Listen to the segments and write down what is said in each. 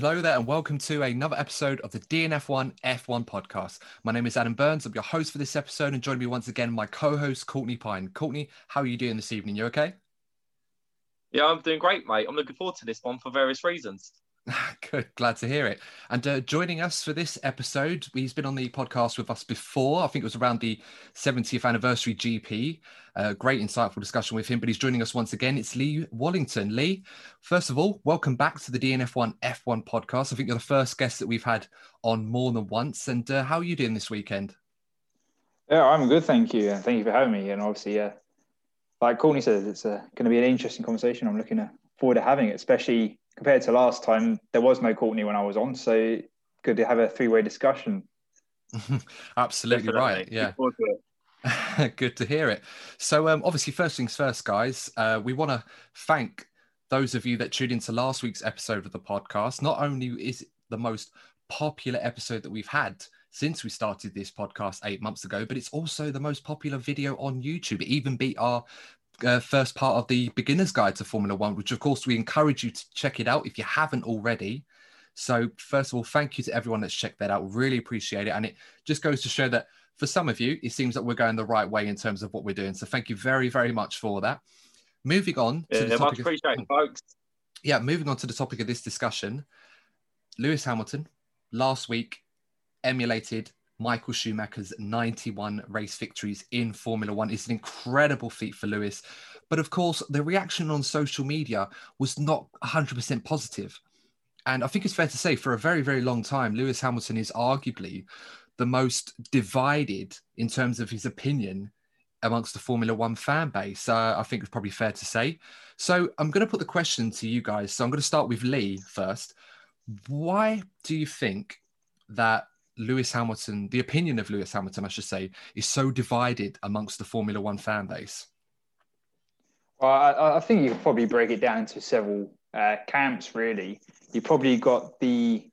Hello there, and welcome to another episode of the DNF1 F1 podcast. My name is Adam Burns. I'm your host for this episode, and joining me once again, my co host, Courtney Pine. Courtney, how are you doing this evening? You okay? Yeah, I'm doing great, mate. I'm looking forward to this one for various reasons. Good, glad to hear it. And uh, joining us for this episode, he's been on the podcast with us before. I think it was around the 70th anniversary GP. Uh, great, insightful discussion with him. But he's joining us once again. It's Lee Wallington. Lee, first of all, welcome back to the DNF1 F1 podcast. I think you're the first guest that we've had on more than once. And uh, how are you doing this weekend? Yeah, I'm good, thank you. And thank you for having me. And obviously, yeah, like Courtney says, it's uh, going to be an interesting conversation. I'm looking forward to having it, especially compared to last time, there was no Courtney when I was on, so good to have a three-way discussion. Absolutely right. Yeah. good to hear it. So, um, obviously, first things first, guys. Uh, we want to thank those of you that tuned into last week's episode of the podcast. Not only is it the most popular episode that we've had since we started this podcast eight months ago, but it's also the most popular video on YouTube. It even beat our uh, first part of the beginner's guide to Formula One, which of course we encourage you to check it out if you haven't already. So, first of all, thank you to everyone that's checked that out. Really appreciate it. And it just goes to show that for some of you, it seems that we're going the right way in terms of what we're doing. So, thank you very, very much for that. Moving on to yeah, the topic. Much appreciate of, folks. Yeah, moving on to the topic of this discussion. Lewis Hamilton last week emulated Michael Schumacher's 91 race victories in Formula One is an incredible feat for Lewis. But of course, the reaction on social media was not 100% positive. And I think it's fair to say, for a very, very long time, Lewis Hamilton is arguably the most divided in terms of his opinion amongst the Formula One fan base. Uh, I think it's probably fair to say. So I'm going to put the question to you guys. So I'm going to start with Lee first. Why do you think that Lewis Hamilton, the opinion of Lewis Hamilton, I should say, is so divided amongst the Formula One fan base? Well, I, I think you could probably break it down into several uh, camps. Really, you probably got the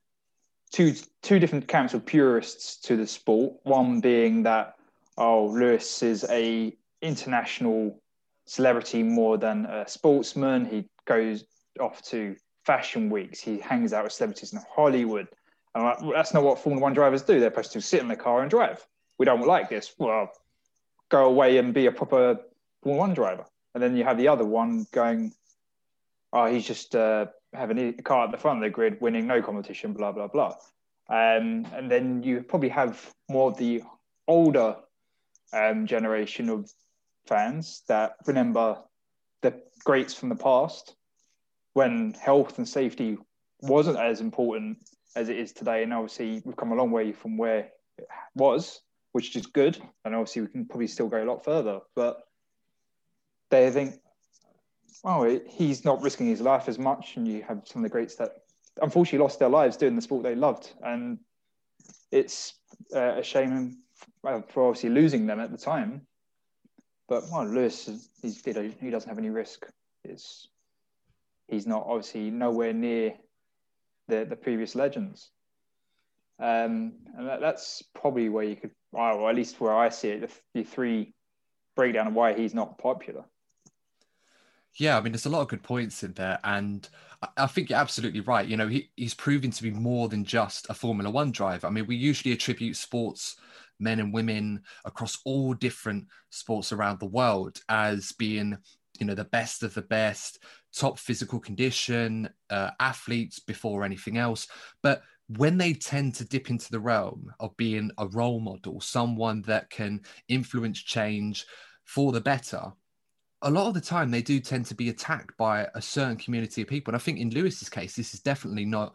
two two different camps of purists to the sport. One being that oh, Lewis is a international celebrity more than a sportsman. He goes off to fashion weeks. He hangs out with celebrities in Hollywood. And that's not what Formula One drivers do. They're supposed to sit in the car and drive. We don't like this. Well, go away and be a proper Formula One driver. And then you have the other one going, oh, he's just uh, having a car at the front of the grid, winning no competition, blah, blah, blah. Um, and then you probably have more of the older um, generation of fans that remember the greats from the past when health and safety wasn't as important as it is today. And obviously, we've come a long way from where it was, which is good. And obviously, we can probably still go a lot further. But they think oh, he's not risking his life as much, and you have some of the greats that unfortunately lost their lives doing the sport they loved, and it's uh, a shame for obviously losing them at the time. But well, Lewis, he's, he doesn't have any risk. It's he's not obviously nowhere near the the previous legends. Um, and that, that's probably where you could, or at least where I see it, the, the three breakdown of why he's not popular. Yeah, I mean, there's a lot of good points in there, and I think you're absolutely right. You know, he, he's proven to be more than just a Formula One driver. I mean, we usually attribute sports men and women across all different sports around the world as being, you know, the best of the best, top physical condition, uh, athletes before anything else. But when they tend to dip into the realm of being a role model, someone that can influence change for the better, a lot of the time they do tend to be attacked by a certain community of people. And I think in Lewis's case, this is definitely not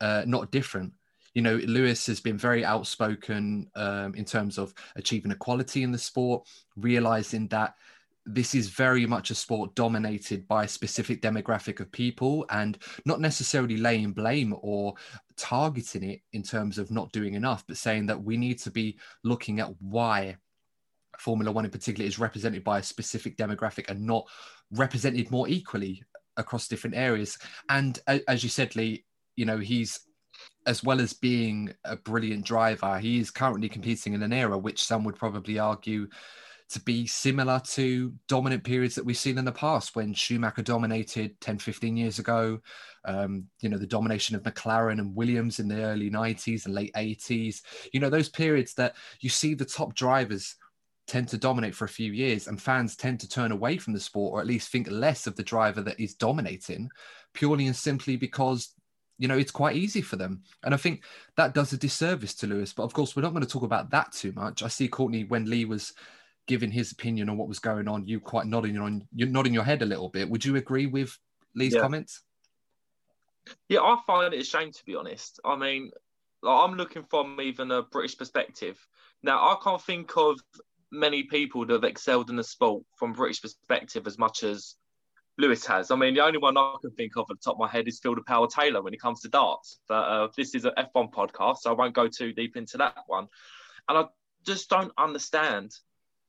uh, not different. You know, Lewis has been very outspoken um, in terms of achieving equality in the sport, realizing that this is very much a sport dominated by a specific demographic of people and not necessarily laying blame or targeting it in terms of not doing enough, but saying that we need to be looking at why Formula One in particular is represented by a specific demographic and not represented more equally across different areas. And as you said, Lee, you know, he's as well as being a brilliant driver, he is currently competing in an era which some would probably argue to be similar to dominant periods that we've seen in the past when Schumacher dominated 10, 15 years ago. Um, you know, the domination of McLaren and Williams in the early 90s and late 80s. You know, those periods that you see the top drivers tend to dominate for a few years and fans tend to turn away from the sport or at least think less of the driver that is dominating purely and simply because you know it's quite easy for them and i think that does a disservice to lewis but of course we're not going to talk about that too much i see courtney when lee was giving his opinion on what was going on, you quite nodding on you're nodding your head a little bit. Would you agree with Lee's yeah. comments? Yeah, I find it a shame to be honest. I mean, I'm looking from even a British perspective. Now, I can't think of many people that have excelled in the sport from British perspective as much as Lewis has. I mean, the only one I can think of at the top of my head is Phil the Power Taylor when it comes to darts. But uh, this is an F1 podcast, so I won't go too deep into that one. And I just don't understand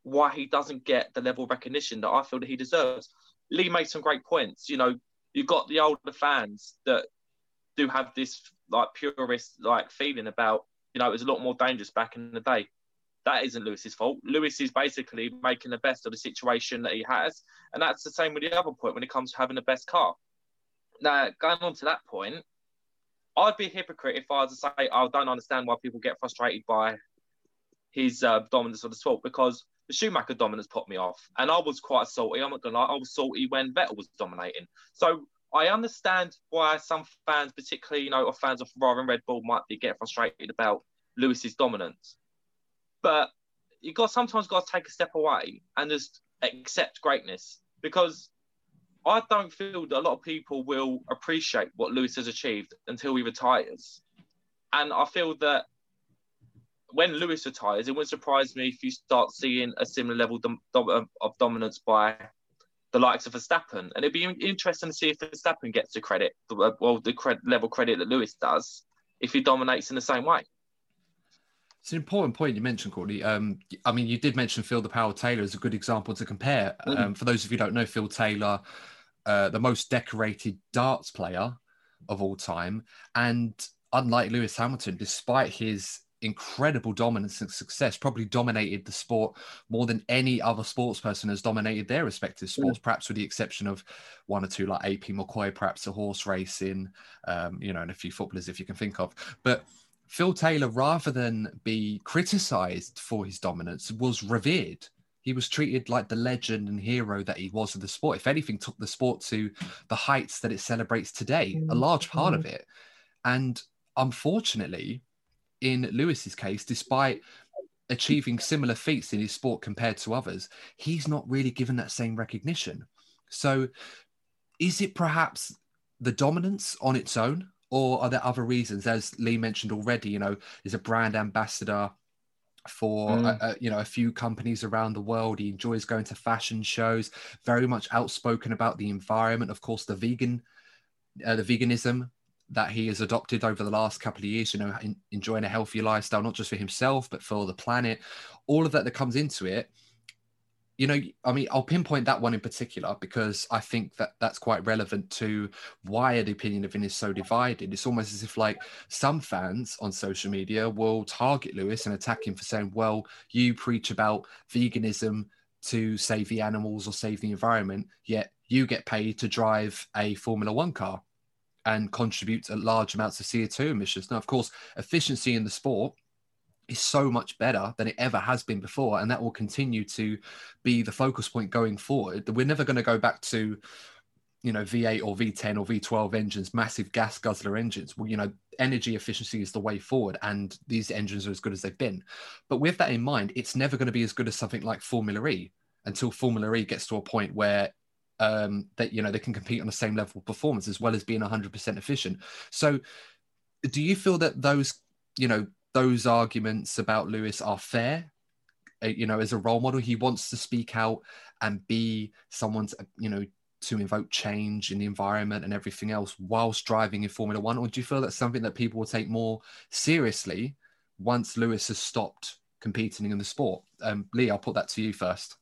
why he doesn't get the level of recognition that I feel that he deserves. Lee made some great points. You know, you've got the older fans that do have this like purist like feeling about, you know, it was a lot more dangerous back in the day. That isn't Lewis's fault. Lewis is basically making the best of the situation that he has. And that's the same with the other point when it comes to having the best car. Now, going on to that point, I'd be a hypocrite if I was to say I don't understand why people get frustrated by his uh, dominance of the sport because the Schumacher dominance put me off, and I was quite salty. I'm not gonna lie, I was salty when Vettel was dominating. So I understand why some fans, particularly you know, or fans of Ferrari and Red Bull, might be get frustrated about Lewis's dominance. But you got sometimes got to take a step away and just accept greatness because I don't feel that a lot of people will appreciate what Lewis has achieved until he retires. And I feel that when Lewis retires, it wouldn't surprise me if you start seeing a similar level dom- dom- of dominance by the likes of Verstappen. And it'd be interesting to see if Verstappen gets the credit, well, the cred- level credit that Lewis does, if he dominates in the same way. It's an important point you mentioned, Courtney. Um, I mean, you did mention Phil the Power Taylor as a good example to compare. Mm. Um, for those of you who don't know, Phil Taylor, uh, the most decorated darts player of all time. And unlike Lewis Hamilton, despite his incredible dominance and success, probably dominated the sport more than any other sports person has dominated their respective sports, yeah. perhaps with the exception of one or two like AP McCoy, perhaps a horse racing, um, you know, and a few footballers if you can think of. But Phil Taylor, rather than be criticized for his dominance, was revered. He was treated like the legend and hero that he was of the sport. If anything, took the sport to the heights that it celebrates today, a large part of it. And unfortunately, in Lewis's case, despite achieving similar feats in his sport compared to others, he's not really given that same recognition. So, is it perhaps the dominance on its own, or are there other reasons? As Lee mentioned already, you know, is a brand ambassador for mm. a, a, you know a few companies around the world. He enjoys going to fashion shows. Very much outspoken about the environment. Of course, the vegan, uh, the veganism that he has adopted over the last couple of years. You know, in, enjoying a healthy lifestyle, not just for himself but for the planet. All of that that comes into it you know, I mean, I'll pinpoint that one in particular because I think that that's quite relevant to why the opinion of him is so divided. It's almost as if like some fans on social media will target Lewis and attack him for saying, "Well, you preach about veganism to save the animals or save the environment, yet you get paid to drive a Formula One car." And contribute large amounts of CO2 emissions. Now, of course, efficiency in the sport is so much better than it ever has been before and that will continue to be the focus point going forward. We're never going to go back to you know v8 or v10 or v12 engines massive gas guzzler engines. Well you know energy efficiency is the way forward and these engines are as good as they've been. But with that in mind it's never going to be as good as something like formula e until formula e gets to a point where um that you know they can compete on the same level of performance as well as being 100% efficient so do you feel that those you know those arguments about Lewis are fair. Uh, you know, as a role model, he wants to speak out and be someone's, you know, to invoke change in the environment and everything else whilst driving in Formula One? Or do you feel that's something that people will take more seriously once Lewis has stopped competing in the sport? Um, Lee, I'll put that to you first.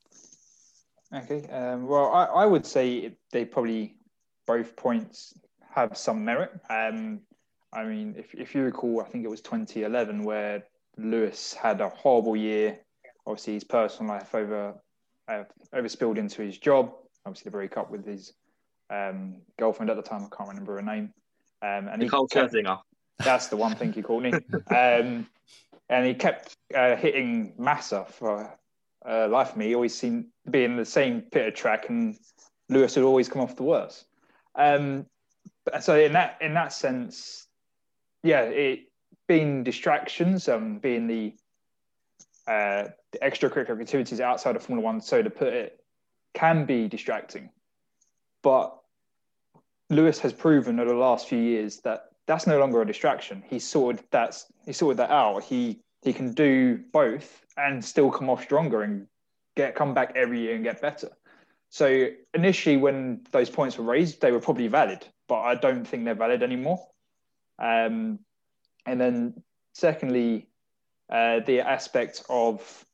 Okay. Um, well, I, I, would say they probably both points have some merit. Um, I mean, if, if you recall, I think it was 2011 where Lewis had a horrible year. Obviously, his personal life over uh, overspilled into his job. Obviously, the breakup with his um, girlfriend at the time. I can't remember her name. Um, and Nicole Scherzinger. That's the one thing he called me. um, and he kept uh, hitting Massa for uh, life of me. Always seemed to be in the same pit of track, and Lewis would always come off the worst. Um, so in that in that sense, yeah, it being distractions, um, being the uh, the extracurricular activities outside of Formula One, so to put it, can be distracting. But Lewis has proven over the last few years that that's no longer a distraction. He sorted that he sorted that out. He he can do both and still come off stronger and get come back every year and get better. So initially, when those points were raised, they were probably valid, but I don't think they're valid anymore. Um, and then secondly, uh, the aspect of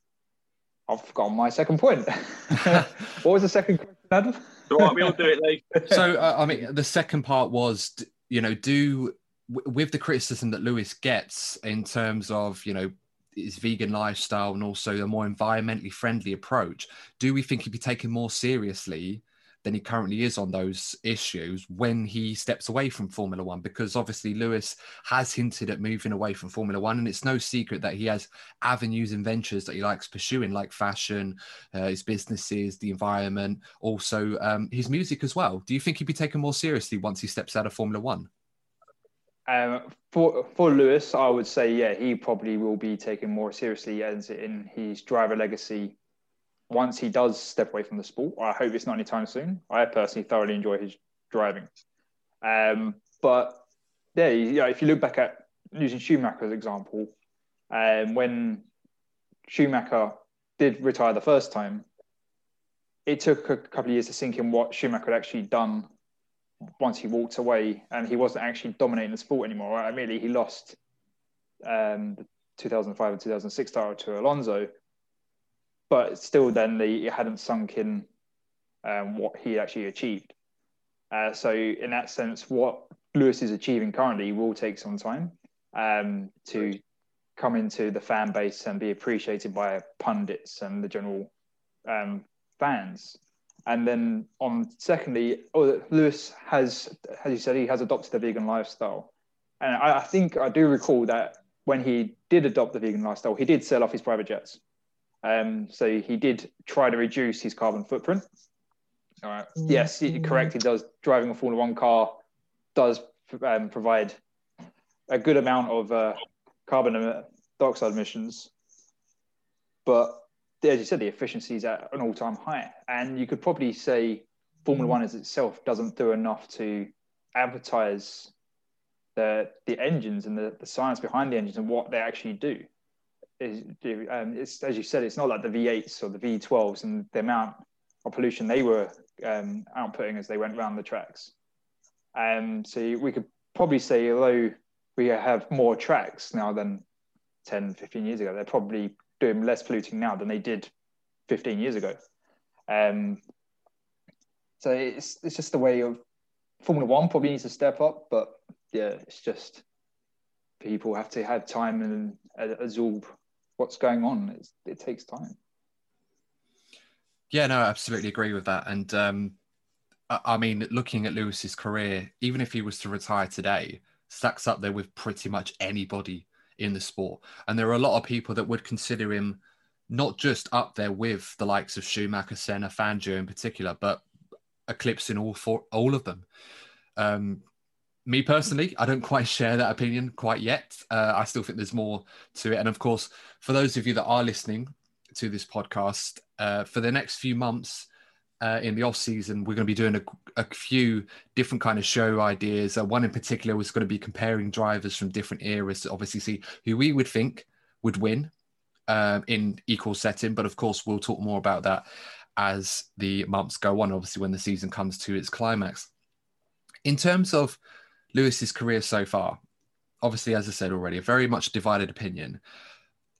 I've forgotten my second point. what was the second question, Adam? Right, we all do it, Lee. so, uh, I mean, the second part was, you know, do with the criticism that Lewis gets in terms of, you know, his vegan lifestyle and also a more environmentally friendly approach, do we think he'd be taken more seriously than he currently is on those issues when he steps away from Formula One. Because obviously Lewis has hinted at moving away from Formula One, and it's no secret that he has avenues and ventures that he likes pursuing, like fashion, uh, his businesses, the environment, also um, his music as well. Do you think he'd be taken more seriously once he steps out of Formula One? Um, for for Lewis, I would say yeah, he probably will be taken more seriously as in his driver legacy once he does step away from the sport, I hope it's not anytime soon. I personally thoroughly enjoy his driving. Um, but yeah, know, if you look back at using Schumacher as example, um, when Schumacher did retire the first time, it took a couple of years to sink in what Schumacher had actually done once he walked away and he wasn't actually dominating the sport anymore. Right? Immediately, he lost um, the 2005 and 2006 title to Alonso but still, then the, it hadn't sunk in um, what he actually achieved. Uh, so, in that sense, what Lewis is achieving currently will take some time um, to come into the fan base and be appreciated by pundits and the general um, fans. And then, on secondly, oh, Lewis has, as you said, he has adopted the vegan lifestyle. And I, I think I do recall that when he did adopt the vegan lifestyle, he did sell off his private jets. Um, so he did try to reduce his carbon footprint. All right. Mm-hmm. Yes, correct. He does. Driving a Formula One car does um, provide a good amount of uh, carbon dioxide emissions, but as you said, the efficiency is at an all-time high, and you could probably say Formula. One as itself doesn't do enough to advertise the the engines and the, the science behind the engines and what they actually do um, it's as you said, it's not like the V8s or the V12s and the amount of pollution they were um, outputting as they went around the tracks. Um, so we could probably say, although we have more tracks now than 10, 15 years ago, they're probably doing less polluting now than they did 15 years ago. Um, so it's it's just the way of Formula One probably needs to step up, but yeah, it's just people have to have time and absorb what's going on. It's, it takes time. Yeah, no, I absolutely agree with that. And um, I, I mean, looking at Lewis's career, even if he was to retire today, stacks up there with pretty much anybody in the sport. And there are a lot of people that would consider him not just up there with the likes of Schumacher, Senna, Fangio in particular, but eclipsing all four, all of them. Um, me personally, I don't quite share that opinion quite yet. Uh, I still think there's more to it. And of course, for those of you that are listening to this podcast, uh, for the next few months uh, in the off season, we're going to be doing a, a few different kind of show ideas. Uh, one in particular was going to be comparing drivers from different eras to obviously see who we would think would win um, in equal setting. But of course, we'll talk more about that as the months go on. Obviously, when the season comes to its climax. In terms of Lewis's career so far, obviously, as I said already, a very much divided opinion.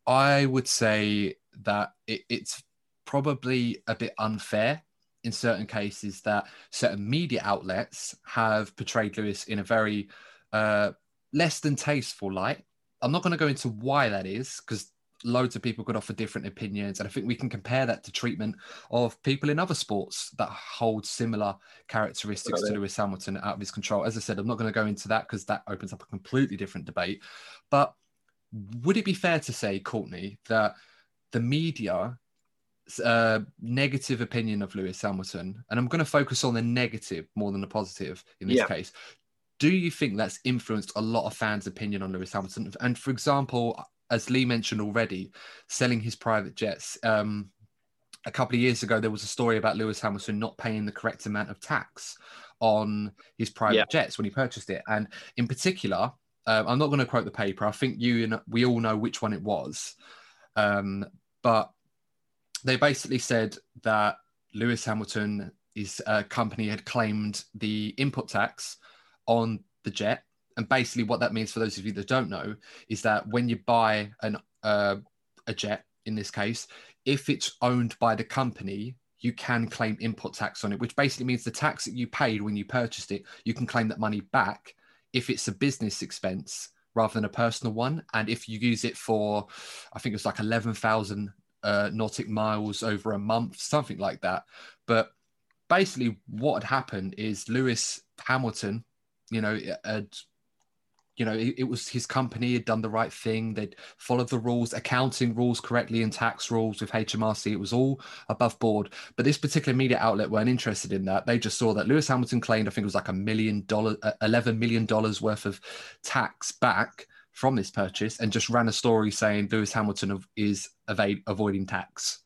I would say that it, it's probably a bit unfair in certain cases that certain media outlets have portrayed Lewis in a very uh, less than tasteful light. I'm not going to go into why that is because loads of people could offer different opinions. And I think we can compare that to treatment of people in other sports that hold similar characteristics to Lewis Hamilton out of his control. As I said, I'm not going to go into that because that opens up a completely different debate. But would it be fair to say, Courtney, that the media uh, negative opinion of Lewis Hamilton, and I'm going to focus on the negative more than the positive in this yeah. case. Do you think that's influenced a lot of fans' opinion on Lewis Hamilton? And for example, as Lee mentioned already, selling his private jets. Um, a couple of years ago, there was a story about Lewis Hamilton not paying the correct amount of tax on his private yeah. jets when he purchased it. And in particular, um, I'm not going to quote the paper. I think you and we all know which one it was. Um, but they basically said that Lewis Hamilton, his uh, company, had claimed the input tax on the jet. And basically what that means for those of you that don't know is that when you buy an uh, a jet in this case if it's owned by the company you can claim input tax on it which basically means the tax that you paid when you purchased it you can claim that money back if it's a business expense rather than a personal one. And if you use it for i think it was like 11,000 uh, nautic miles over a month something like that but basically what had happened is lewis hamilton you know had you know, it, it, was his company had done the right thing. They'd followed the rules, accounting rules correctly, and tax rules with HMRC. It was all above board. But this particular media outlet weren't interested in that. They just saw that Lewis Hamilton claimed, I think it was like a million dollar, uh, eleven million dollars worth of tax back from this purchase, and just ran a story saying Lewis Hamilton is evade, avoiding tax,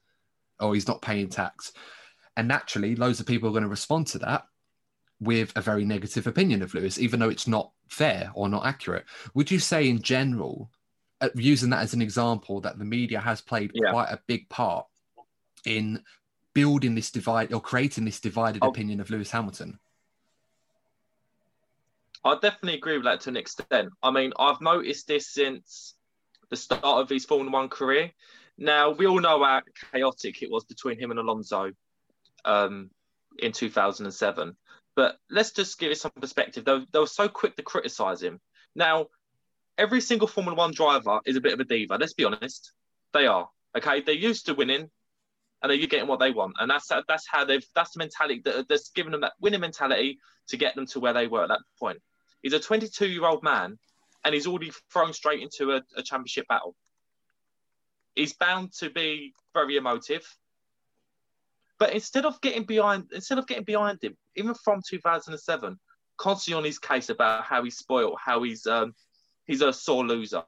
or he's not paying tax. And naturally, loads of people are going to respond to that with a very negative opinion of Lewis, even though it's not fair or not accurate. Would you say, in general, uh, using that as an example, that the media has played yeah. quite a big part in building this divide or creating this divided I'll, opinion of Lewis Hamilton? I definitely agree with that to an extent. I mean, I've noticed this since the start of his Formula One career. Now, we all know how chaotic it was between him and Alonso um, in 2007. But let's just give it some perspective. They, they were so quick to criticize him. Now, every single Formula One driver is a bit of a diva. Let's be honest. They are. Okay. They're used to winning and they're getting what they want. And that's that's how they've that's the mentality that, that's given them that winning mentality to get them to where they were at that point. He's a 22 year old man and he's already thrown straight into a, a championship battle. He's bound to be very emotive. But instead of getting behind, instead of getting behind him, even from 2007, constantly on his case about how he's spoiled, how he's um, he's a sore loser.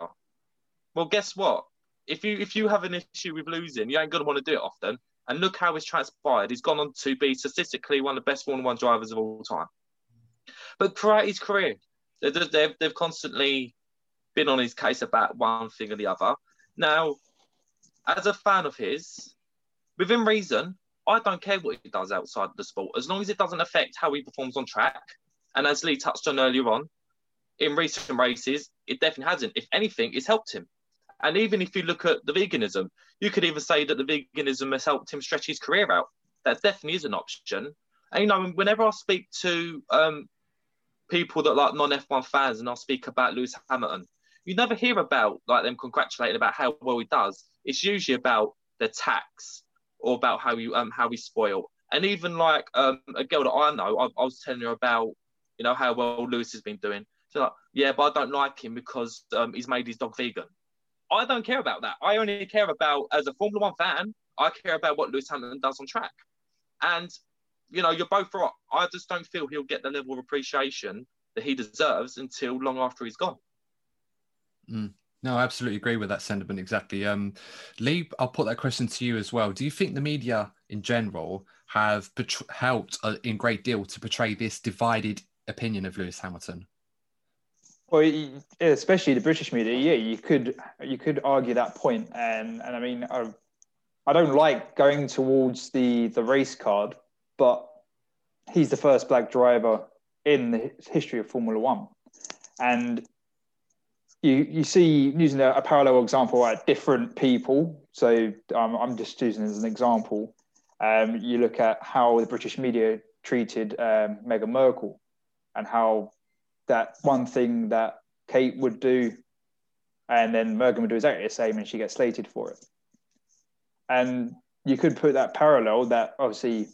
Well, guess what? If you if you have an issue with losing, you ain't gonna want to do it often. And look how he's transpired. He's gone on to be statistically one of the best Formula One drivers of all time. But his career, they've, they've, they've constantly been on his case about one thing or the other. Now, as a fan of his, within reason, I don't care what he does outside the sport, as long as it doesn't affect how he performs on track. And as Lee touched on earlier on, in recent races, it definitely hasn't. If anything, it's helped him. And even if you look at the veganism, you could even say that the veganism has helped him stretch his career out. That definitely is an option. And you know, whenever I speak to um, people that like non F1 fans and I'll speak about Lewis Hamilton, you never hear about like them congratulating about how well he does. It's usually about the tax or about how you um how we spoil. And even like um, a girl that I know, I, I was telling her about you know how well Lewis has been doing. She's like, yeah, but I don't like him because um, he's made his dog vegan. I don't care about that. I only care about as a Formula One fan. I care about what Lewis Hamilton does on track. And you know, you're both right. I just don't feel he'll get the level of appreciation that he deserves until long after he's gone. Mm. No, I absolutely agree with that sentiment. Exactly. Um, Lee, I'll put that question to you as well. Do you think the media in general have helped uh, in great deal to portray this divided opinion of Lewis Hamilton? Well, especially the British media, yeah, you could you could argue that point, and and I mean, I, I don't like going towards the the race card, but he's the first black driver in the history of Formula One, and you you see using a, a parallel example at different people. So um, I'm just using as an example. Um, you look at how the British media treated um, Meghan Markle, and how that one thing that Kate would do, and then Meghan would do exactly the same, and she gets slated for it. And you could put that parallel that obviously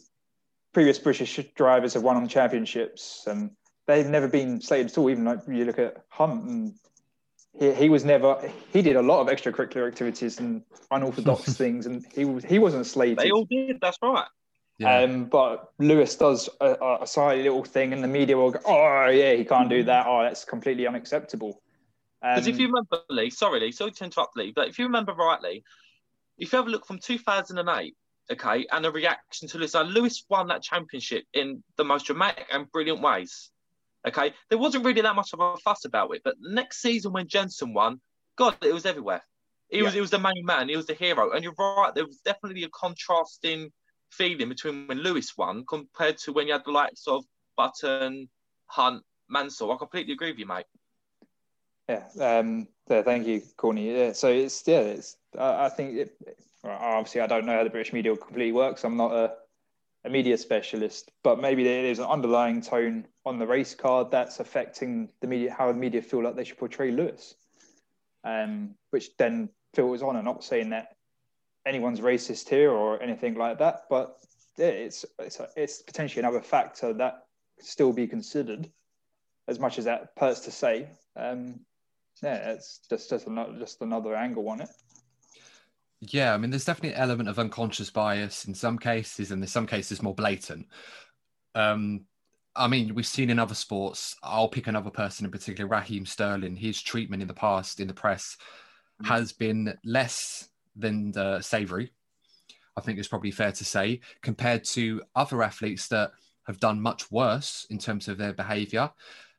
previous British drivers have won on championships, and they've never been slated at all. Even like you look at Hunt and he, he was never he did a lot of extracurricular activities and unorthodox things and he was he wasn't slated they all did that's right yeah. Um, but Lewis does a, a side little thing, and the media will go, "Oh, yeah, he can't do that. Oh, that's completely unacceptable." Because um, if you remember, Lee, sorry, Lee, sorry to interrupt, Lee, but if you remember rightly, if you have a look from 2008, okay, and a reaction to uh, Lewis won that championship in the most dramatic and brilliant ways. Okay, there wasn't really that much of a fuss about it, but next season when Jensen won, God, it was everywhere. He yeah. was, he was the main man. He was the hero, and you're right. There was definitely a contrasting feeling between when Lewis won compared to when you had the likes of Button, Hunt, Mansell. I completely agree with you, mate. Yeah, um, yeah thank you, Courtney. Yeah, so it's yeah, it's. I, I think it, obviously I don't know how the British media completely works. I'm not a a media specialist, but maybe there is an underlying tone on the race card that's affecting the media, how the media feel like they should portray Lewis, um, which then filters on. I'm not saying that anyone's racist here or anything like that, but yeah, it's it's, a, it's potentially another factor that still be considered, as much as that hurts to say. Um, yeah, it's just just another just another angle on it. Yeah, I mean, there's definitely an element of unconscious bias in some cases, and in some cases more blatant. Um, I mean, we've seen in other sports. I'll pick another person in particular, Raheem Sterling. His treatment in the past in the press mm-hmm. has been less than uh, savoury. I think it's probably fair to say, compared to other athletes that have done much worse in terms of their behaviour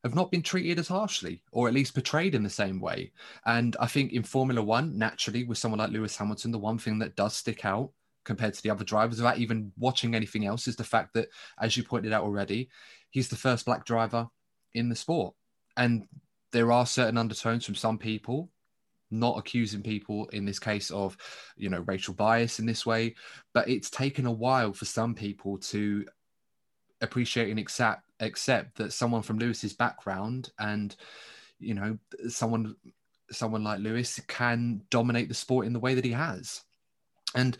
have not been treated as harshly or at least portrayed in the same way. And I think in Formula One, naturally, with someone like Lewis Hamilton, the one thing that does stick out compared to the other drivers without even watching anything else is the fact that, as you pointed out already, he's the first black driver in the sport. And there are certain undertones from some people not accusing people in this case of you know racial bias in this way but it's taken a while for some people to appreciate and accept accept that someone from Lewis's background and you know someone someone like Lewis can dominate the sport in the way that he has. And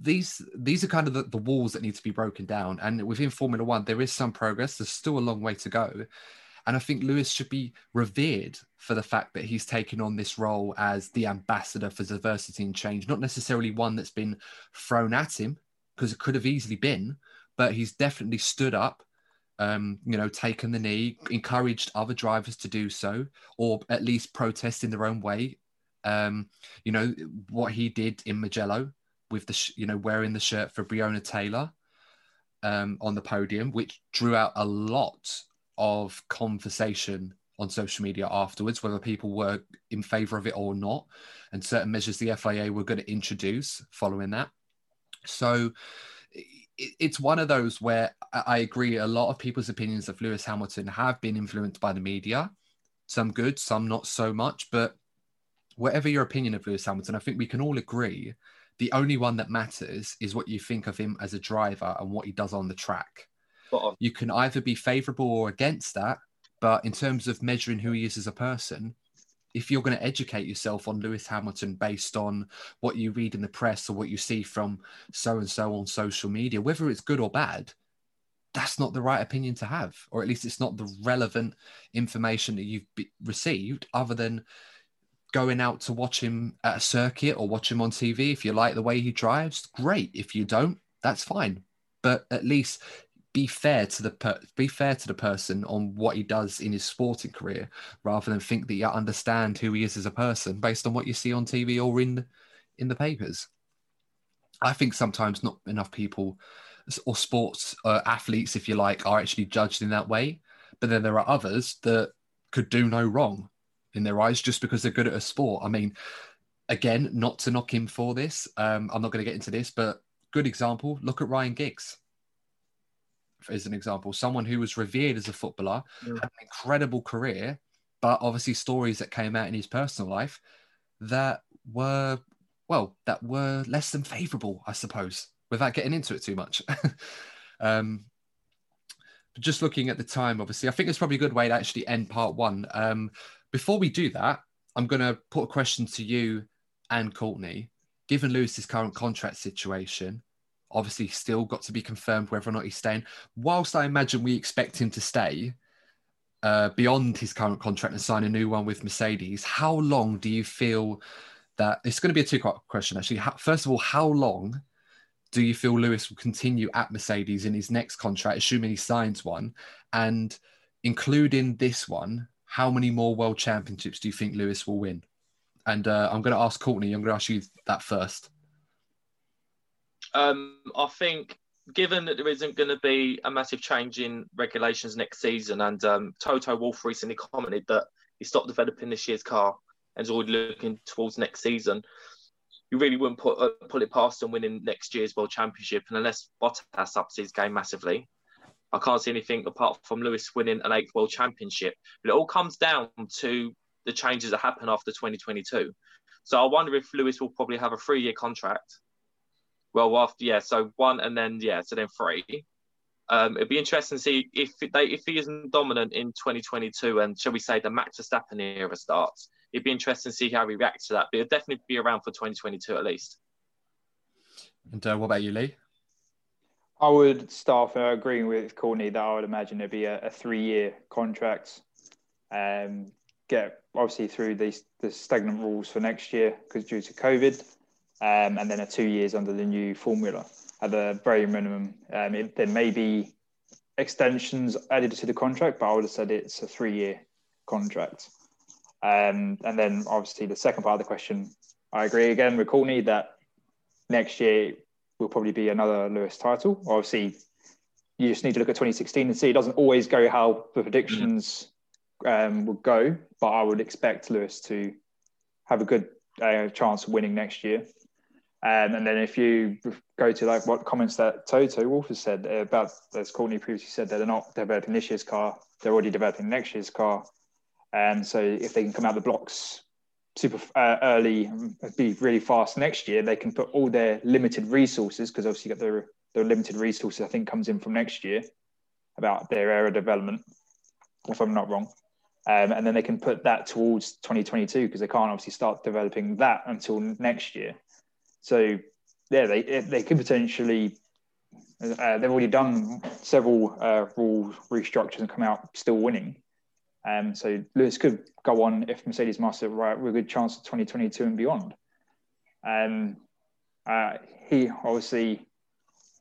these these are kind of the, the walls that need to be broken down. And within Formula One, there is some progress. There's still a long way to go. And I think Lewis should be revered for the fact that he's taken on this role as the ambassador for diversity and change, not necessarily one that's been thrown at him, because it could have easily been, but he's definitely stood up um, you know, taken the knee, encouraged other drivers to do so, or at least protest in their own way. Um, you know, what he did in Mugello with the, sh- you know, wearing the shirt for Breonna Taylor um, on the podium, which drew out a lot of conversation on social media afterwards, whether people were in favour of it or not, and certain measures the FIA were going to introduce following that. So it's one of those where I agree. A lot of people's opinions of Lewis Hamilton have been influenced by the media, some good, some not so much. But whatever your opinion of Lewis Hamilton, I think we can all agree the only one that matters is what you think of him as a driver and what he does on the track. You can either be favourable or against that, but in terms of measuring who he is as a person, if you're going to educate yourself on Lewis Hamilton based on what you read in the press or what you see from so and so on social media, whether it's good or bad, that's not the right opinion to have, or at least it's not the relevant information that you've be- received, other than going out to watch him at a circuit or watch him on TV. If you like the way he drives, great. If you don't, that's fine. But at least be fair to the per- be fair to the person on what he does in his sporting career, rather than think that you understand who he is as a person based on what you see on TV or in in the papers. I think sometimes not enough people or sports uh, athletes, if you like, are actually judged in that way. But then there are others that could do no wrong in their eyes just because they're good at a sport. I mean, again, not to knock him for this. Um, I'm not going to get into this, but good example. Look at Ryan Giggs as an example, someone who was revered as a footballer, had an incredible career, but obviously stories that came out in his personal life that were, well, that were less than favourable, I suppose, without getting into it too much. um, just looking at the time, obviously, I think it's probably a good way to actually end part one. Um, before we do that, I'm going to put a question to you and Courtney. Given Lewis's current contract situation, obviously still got to be confirmed whether or not he's staying. Whilst I imagine we expect him to stay uh, beyond his current contract and sign a new one with Mercedes, how long do you feel that it's going to be a two question actually? How, first of all, how long do you feel Lewis will continue at Mercedes in his next contract, assuming he signs one? And including this one, how many more world championships do you think Lewis will win? And uh, I'm going to ask Courtney, I'm going to ask you that first. Um, I think given that there isn't going to be a massive change in regulations next season, and um, Toto Wolff recently commented that he stopped developing this year's car and is already looking towards next season. You really wouldn't put uh, pull it past him winning next year's World Championship, and unless Bottas ups his game massively, I can't see anything apart from Lewis winning an eighth World Championship. But it all comes down to the changes that happen after 2022. So I wonder if Lewis will probably have a three-year contract well, after yeah, so one and then yeah, so then three. Um, it'd be interesting to see if they if he isn't dominant in 2022 and shall we say the Max Verstappen era starts. It'd be interesting to see how he reacts to that. But it'll definitely be around for 2022 at least. And uh, what about you, Lee? I would start uh, agreeing with Courtney that I would imagine it'd be a, a three-year contract. Um, get obviously through these the stagnant rules for next year because due to COVID um, and then a two years under the new formula at the very minimum. Um, it, there may be extensions added to the contract, but I would have said it's a three year contract. Um, and then obviously the second part of the question, I agree again with Courtney that next year will probably be another Lewis title. Obviously, you just need to look at 2016 and see it doesn't always go how the predictions um, would go, but I would expect Lewis to have a good uh, chance of winning next year. Um, and then if you go to like what comments that Toto Wolff has said about, as Courtney previously said, that they're not developing this year's car, they're already developing next year's car. And so if they can come out the blocks super uh, early be really fast next year, they can put all their limited resources, because obviously got their, their limited resources, I think comes in from next year about their area development, if I'm not wrong. Um, and then they can put that towards 2022 because they can't obviously start developing that until next year. So yeah, they they could potentially. Uh, they've already done several uh, rule restructures and come out still winning. Um, so Lewis could go on if Mercedes master right with a good chance of 2022 and beyond. Um, uh, he obviously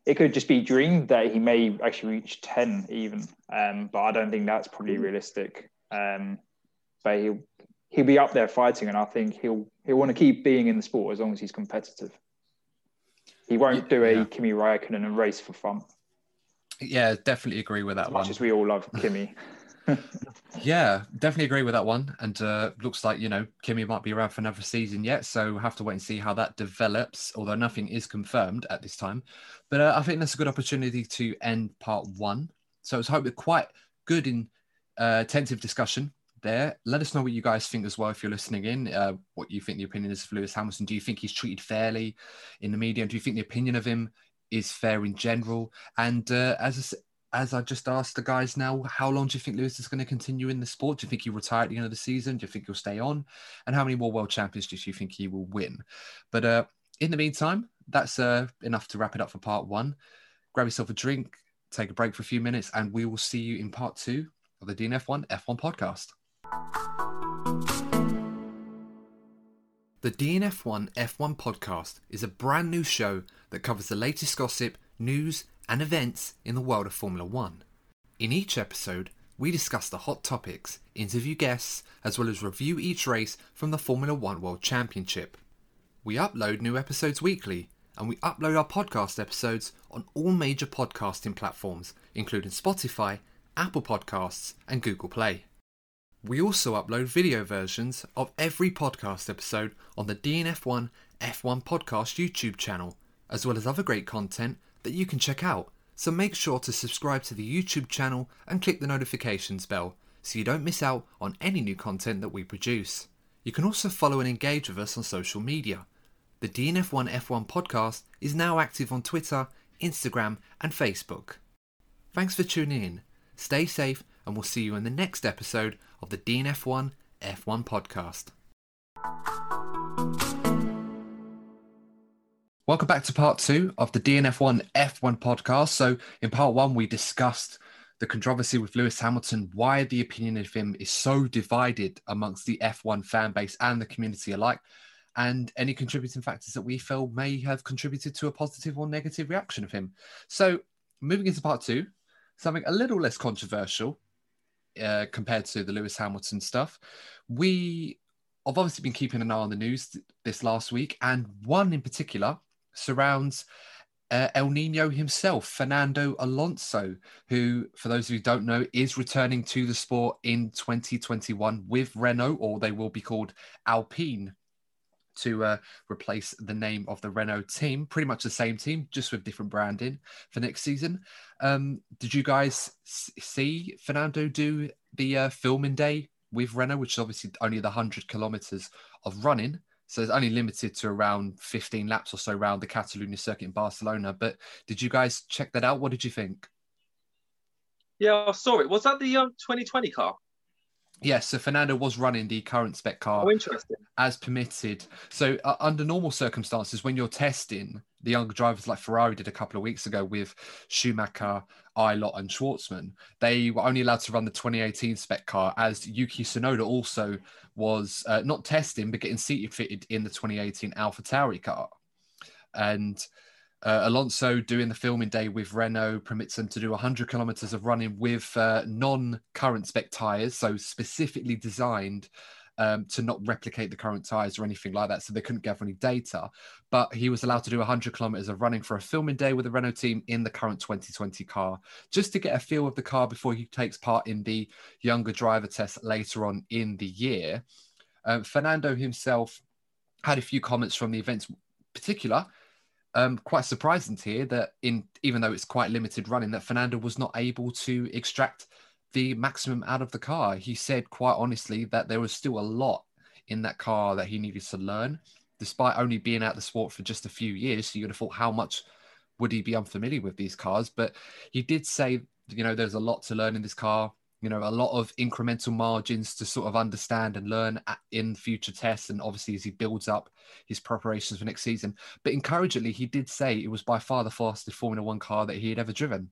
it could just be dreamed that he may actually reach 10 even, um, but I don't think that's probably realistic. Um, but he'll he'll be up there fighting, and I think he'll he'll want to keep being in the sport as long as he's competitive. He won't do a yeah. Kimi Raikkonen and race for fun. Yeah, definitely agree with that as one. Much as we all love Kimi. Yeah, definitely agree with that one. And uh, looks like, you know, Kimi might be around for another season yet. So we'll have to wait and see how that develops, although nothing is confirmed at this time. But uh, I think that's a good opportunity to end part one. So it's hopefully quite good in uh, attentive discussion there. Let us know what you guys think as well if you're listening in. Uh, what you think the opinion is of Lewis Hamilton. Do you think he's treated fairly in the media? Do you think the opinion of him is fair in general? And uh, as I, as I just asked the guys now, how long do you think Lewis is going to continue in the sport? Do you think he'll retire at the end of the season? Do you think he'll stay on? And how many more world championships do you think he will win? But uh, in the meantime, that's uh, enough to wrap it up for part one. Grab yourself a drink, take a break for a few minutes, and we will see you in part two of the DNF1 F1 podcast. The DNF1 F1 podcast is a brand new show that covers the latest gossip, news, and events in the world of Formula One. In each episode, we discuss the hot topics, interview guests, as well as review each race from the Formula One World Championship. We upload new episodes weekly, and we upload our podcast episodes on all major podcasting platforms, including Spotify, Apple Podcasts, and Google Play. We also upload video versions of every podcast episode on the DNF1 F1 Podcast YouTube channel, as well as other great content that you can check out. So make sure to subscribe to the YouTube channel and click the notifications bell so you don't miss out on any new content that we produce. You can also follow and engage with us on social media. The DNF1 F1 podcast is now active on Twitter, Instagram, and Facebook. Thanks for tuning in. Stay safe, and we'll see you in the next episode of the DNF1 F1 podcast. Welcome back to part two of the DNF1 F1 podcast. So, in part one, we discussed the controversy with Lewis Hamilton, why the opinion of him is so divided amongst the F1 fan base and the community alike, and any contributing factors that we feel may have contributed to a positive or negative reaction of him. So, moving into part two, something a little less controversial uh, compared to the Lewis Hamilton stuff. We have obviously been keeping an eye on the news th- this last week, and one in particular surrounds uh, El Nino himself, Fernando Alonso, who, for those of you who don't know, is returning to the sport in 2021 with Renault, or they will be called Alpine to uh, replace the name of the Renault team. Pretty much the same team, just with different branding for next season. Um, did you guys see Fernando do the uh, filming day with Renault, which is obviously only the 100 kilometers of running? So it's only limited to around 15 laps or so around the Catalunya circuit in Barcelona. But did you guys check that out? What did you think? Yeah, I saw it. Was that the um, 2020 car? Yes, so Fernando was running the current spec car Oh, interesting. as permitted. So uh, under normal circumstances, when you're testing, the younger drivers like Ferrari did a couple of weeks ago with Schumacher, Ilott, and Shwartzman, they were only allowed to run the 2018 spec car, as Yuki Tsunoda also was uh, not testing but getting seated fitted in the 2018 AlphaTauri car, and uh, Alonso doing the filming day with Renault permits them to do 100 kilometers of running with uh, non-current spec tires, so specifically designed um, to not replicate the current tires or anything like that. So they couldn't gather any data. But he was allowed to do 100 kilometers of running for a filming day with the Renault team in the current 2020 car, just to get a feel of the car before he takes part in the younger driver test later on in the year. Um, Fernando himself had a few comments from the events, particular um, quite surprising to hear that in even though it's quite limited running, that Fernando was not able to extract the maximum out of the car. He said quite honestly that there was still a lot in that car that he needed to learn, despite only being out the sport for just a few years. So you'd have thought how much would he be unfamiliar with these cars? But he did say, you know, there's a lot to learn in this car you know a lot of incremental margins to sort of understand and learn in future tests and obviously as he builds up his preparations for next season. But encouragingly he did say it was by far the fastest formula one car that he had ever driven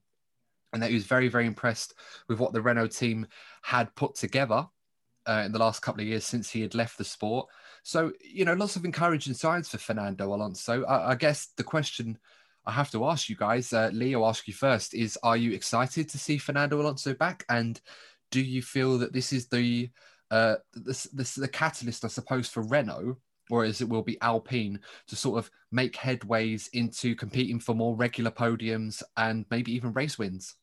and that he was very very impressed with what the renault team had put together uh, in the last couple of years since he had left the sport. So you know lots of encouraging signs for fernando alonso. I, I guess the question I have to ask you guys, uh, Lee, I'll ask you first, is are you excited to see Fernando Alonso back? And do you feel that this is the uh, this, this the catalyst, I suppose, for Renault, or as it will be Alpine, to sort of make headways into competing for more regular podiums and maybe even race wins?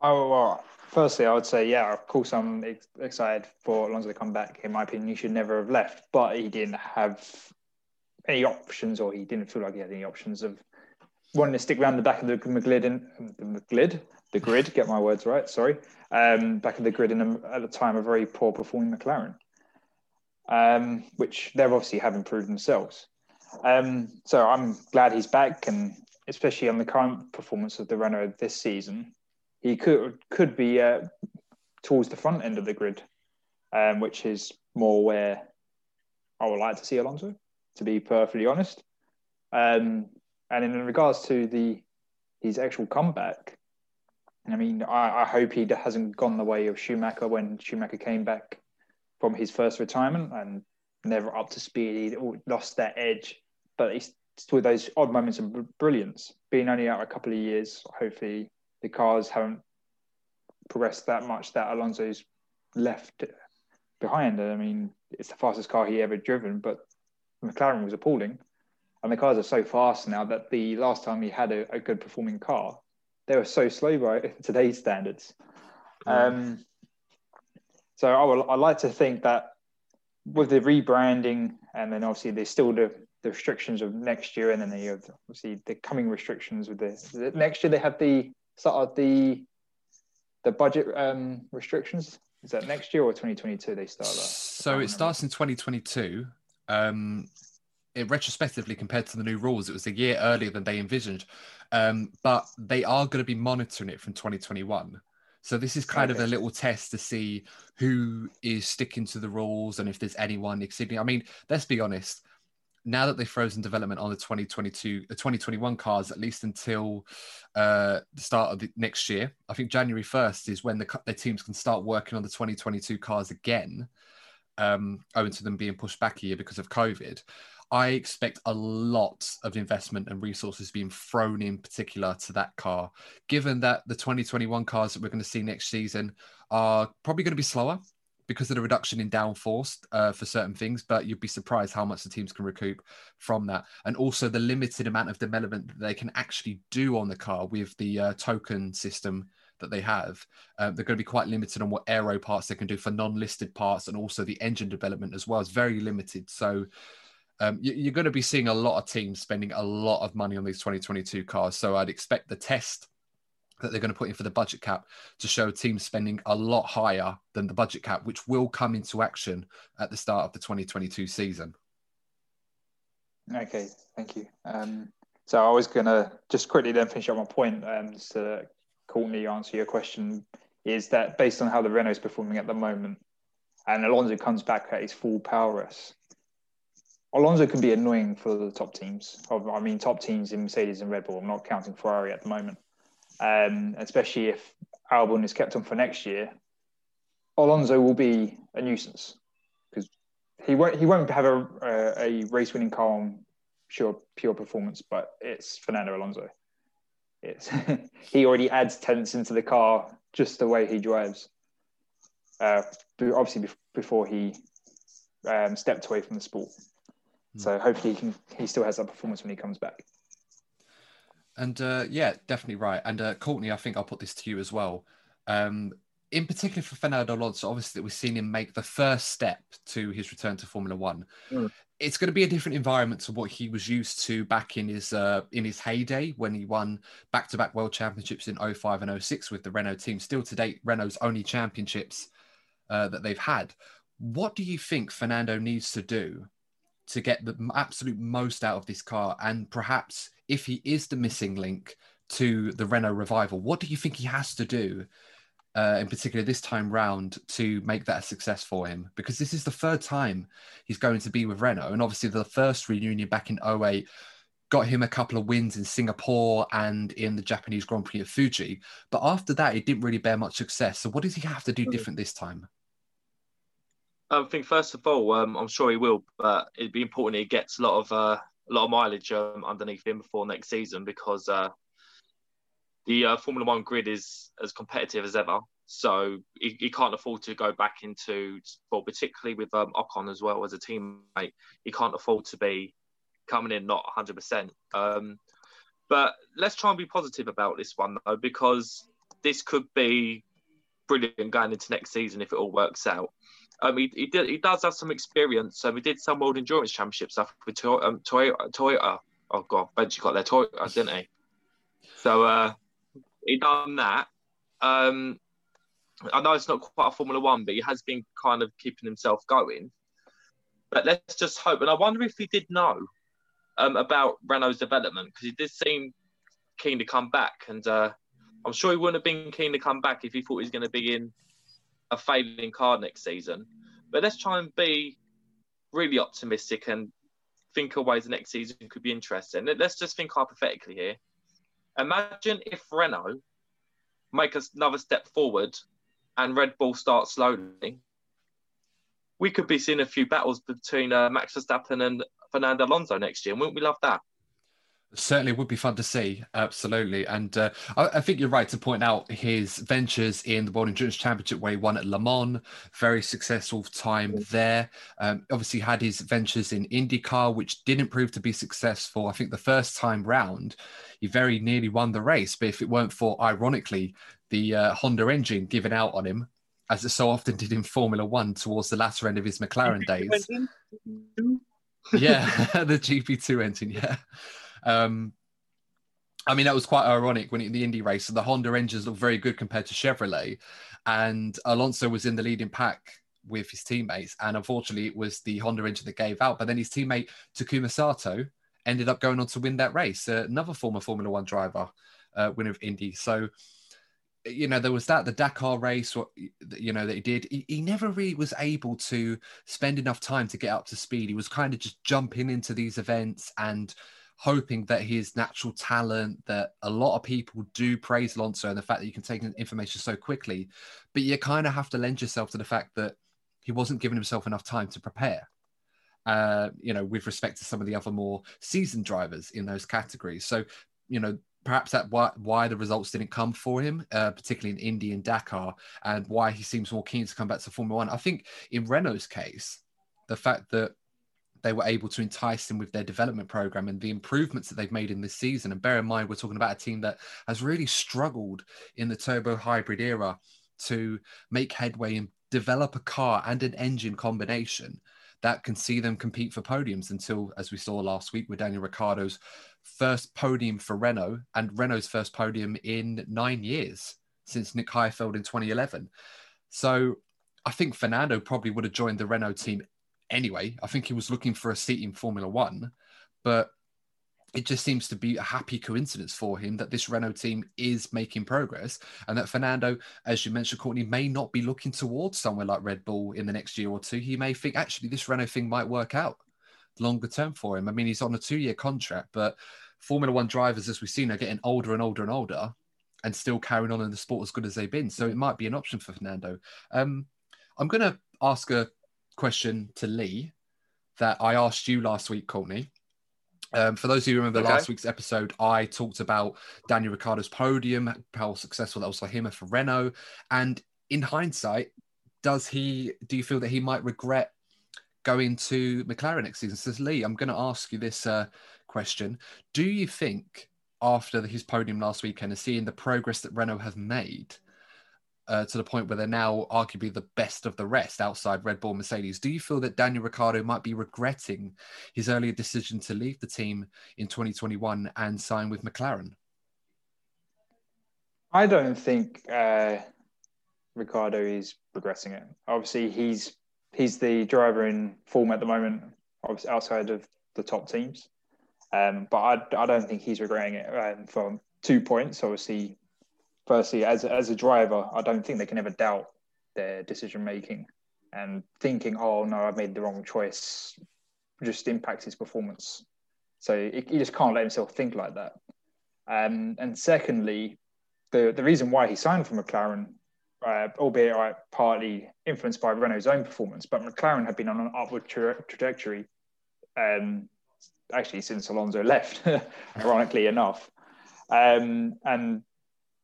Oh well, firstly, I would say yeah. Of course, I'm ex- excited for Alonso to come back. In my opinion, he should never have left, but he didn't have any options, or he didn't feel like he had any options of wanting to stick around the back of the McGlid and the McGlid, the grid. Get my words right. Sorry, um, back of the grid in a, at the time a very poor performing McLaren, um, which they obviously have improved themselves. Um, so I'm glad he's back, and especially on the current performance of the Renault this season, he could could be uh, towards the front end of the grid, um, which is more where I would like to see Alonso. To be perfectly honest, um, and in regards to the his actual comeback, I mean, I, I hope he hasn't gone the way of Schumacher when Schumacher came back from his first retirement and never up to speed. He lost that edge, but he's with those odd moments of brilliance. Being only out a couple of years, hopefully the cars haven't progressed that much that Alonso's left behind. I mean, it's the fastest car he ever driven, but McLaren was appalling. And the cars are so fast now that the last time he had a, a good performing car, they were so slow by today's standards. Um, so I, would, I like to think that with the rebranding, and then obviously there's still the, the restrictions of next year, and then they have obviously the coming restrictions with the next year they have the sort of the the budget um, restrictions. Is that next year or 2022 they start that? So it starts in 2022. Um, it retrospectively compared to the new rules, it was a year earlier than they envisioned. Um, but they are going to be monitoring it from 2021. So this is kind okay. of a little test to see who is sticking to the rules and if there's anyone exceeding. I mean, let's be honest. Now that they've frozen development on the 2022, the 2021 cars, at least until uh, the start of the next year, I think January 1st is when the, the teams can start working on the 2022 cars again, um, owing to them being pushed back a year because of COVID. I expect a lot of investment and resources being thrown in particular to that car, given that the 2021 cars that we're going to see next season are probably going to be slower because of the reduction in downforce uh, for certain things, but you'd be surprised how much the teams can recoup from that. And also the limited amount of development that they can actually do on the car with the uh, token system that they have. Um, they're going to be quite limited on what aero parts they can do for non-listed parts and also the engine development as well is very limited. So um, you, are going to be seeing a lot of teams spending a lot of money on these 2022 cars. So I'd expect the test that they're going to put in for the budget cap to show teams spending a lot higher than the budget cap, which will come into action at the start of the 2022 season. Okay, thank you. Um, so I was going to just quickly then finish up my point um, to Courtney answer your question is that based on how the Renault is performing at the moment, and Alonso comes back at his full power Alonso can be annoying for the top teams. I mean, top teams in Mercedes and Red Bull. I'm not counting Ferrari at the moment, um, especially if Albon is kept on for next year. Alonso will be a nuisance because he won't he won't have a a, a race winning car on pure pure performance, but it's Fernando Alonso. It's he already adds tenths into the car just the way he drives. Uh, obviously, before he um, stepped away from the sport. Hmm. So hopefully he can he still has that performance when he comes back. And uh, yeah, definitely right. And uh, Courtney, I think I'll put this to you as well. Um, in particular for Fernando Alonso, obviously we've seen him make the first step to his return to Formula One. Mm. It's going to be a different environment to what he was used to back in his uh, in his heyday when he won back-to-back world championships in 05 and 06 with the Renault team. Still to date, Renault's only championships uh, that they've had. What do you think Fernando needs to do to get the absolute most out of this car and perhaps if he is the missing link to the Renault revival, what do you think he has to do, uh, in particular this time round, to make that a success for him? Because this is the third time he's going to be with Renault, and obviously the first reunion back in 08 got him a couple of wins in Singapore and in the Japanese Grand Prix of Fuji. But after that, it didn't really bear much success. So what does he have to do mm. different this time? I think first of all, um, I'm sure he will, but it'd be important he gets a lot of uh, a lot of mileage um, underneath him before next season because uh, the uh, Formula One grid is as competitive as ever. So he, he, can't afford to go back into, well, particularly with um, Ocon as well as a teammate, he can't afford to be coming in not 100%. Um, but let's try and be positive about this one though, because this could be brilliant going into next season if it all works out. Um, he, he, did, he does have some experience. Um, he did some World Endurance Championship stuff with Toyota. Um, Toyota, Toyota. Oh god, Benji got their Toyota, didn't he? So uh, he done that. Um, I know it's not quite a Formula One, but he has been kind of keeping himself going. But let's just hope. And I wonder if he did know um, about Renault's development because he did seem keen to come back. And uh, I'm sure he wouldn't have been keen to come back if he thought he was going to be in a failing car next season. But let's try and be really optimistic and think of ways the next season could be interesting. Let's just think hypothetically here. Imagine if Renault make another step forward and Red Bull start slowly. We could be seeing a few battles between uh, Max Verstappen and Fernando Alonso next year. Wouldn't we love that? Certainly would be fun to see, absolutely. And uh, I, I, think you're right to point out his ventures in the World Endurance Championship, where he won at Le Mans, very successful time there. Um, obviously, had his ventures in IndyCar, which didn't prove to be successful. I think the first time round, he very nearly won the race, but if it weren't for, ironically, the uh, Honda engine giving out on him, as it so often did in Formula One towards the latter end of his McLaren days. yeah, the GP2 engine, yeah. Um, I mean, that was quite ironic when in the Indy race, the Honda engines looked very good compared to Chevrolet, and Alonso was in the leading pack with his teammates, and unfortunately, it was the Honda engine that gave out. But then his teammate Takuma Sato ended up going on to win that race, uh, another former Formula One driver, uh, winner of Indy. So, you know, there was that the Dakar race, you know that he did. He, he never really was able to spend enough time to get up to speed. He was kind of just jumping into these events and hoping that his natural talent, that a lot of people do praise Alonso and the fact that you can take information so quickly, but you kind of have to lend yourself to the fact that he wasn't giving himself enough time to prepare. Uh, you know, with respect to some of the other more seasoned drivers in those categories. So, you know, perhaps that why, why the results didn't come for him, uh, particularly in Indy and Dakar, and why he seems more keen to come back to Formula One. I think in Renault's case, the fact that they were able to entice him with their development program and the improvements that they've made in this season. And bear in mind, we're talking about a team that has really struggled in the turbo hybrid era to make headway and develop a car and an engine combination that can see them compete for podiums until, as we saw last week with Daniel Ricciardo's first podium for Renault and Renault's first podium in nine years since Nick Heidfeld in 2011. So I think Fernando probably would have joined the Renault team anyway. I think he was looking for a seat in Formula One, but it just seems to be a happy coincidence for him that this Renault team is making progress and that Fernando, as you mentioned, Courtney, may not be looking towards somewhere like Red Bull in the next year or two. He may think actually this Renault thing might work out longer term for him. I mean, he's on a two year contract, but Formula One drivers, as we've seen, are getting older and older and older and still carrying on in the sport as good as they've been. So it might be an option for Fernando. Um, I'm going to ask a question to Lee that I asked you last week, Courtney. Um, for those of you who remember okay. last week's episode, I talked about Daniel Ricciardo's podium, how successful that was for him and for Renault. And in hindsight, does he? Do you feel that he might regret going to McLaren next season? Says Lee, I'm going to ask you this uh, question: Do you think after his podium last weekend and seeing the progress that Renault have made, uh, to the point where they're now arguably the best of the rest outside Red Bull Mercedes. Do you feel that Daniel Ricciardo might be regretting his earlier decision to leave the team in 2021 and sign with McLaren? I don't think uh, Ricciardo is regretting it. Obviously, he's he's the driver in form at the moment, obviously outside of the top teams. Um, but I, I don't think he's regretting it um, for two points. Obviously, firstly, as as a driver, I don't think they can ever doubt their decision making and thinking, "Oh no, I made the wrong choice," just impacts his performance. So he just can't let himself think like that. Um, and secondly, the the reason why he signed for McLaren, uh, albeit right, partly influenced by Renault's own performance, but McLaren had been on an upward tra- trajectory. Um, actually, since Alonso left, ironically enough. Um, and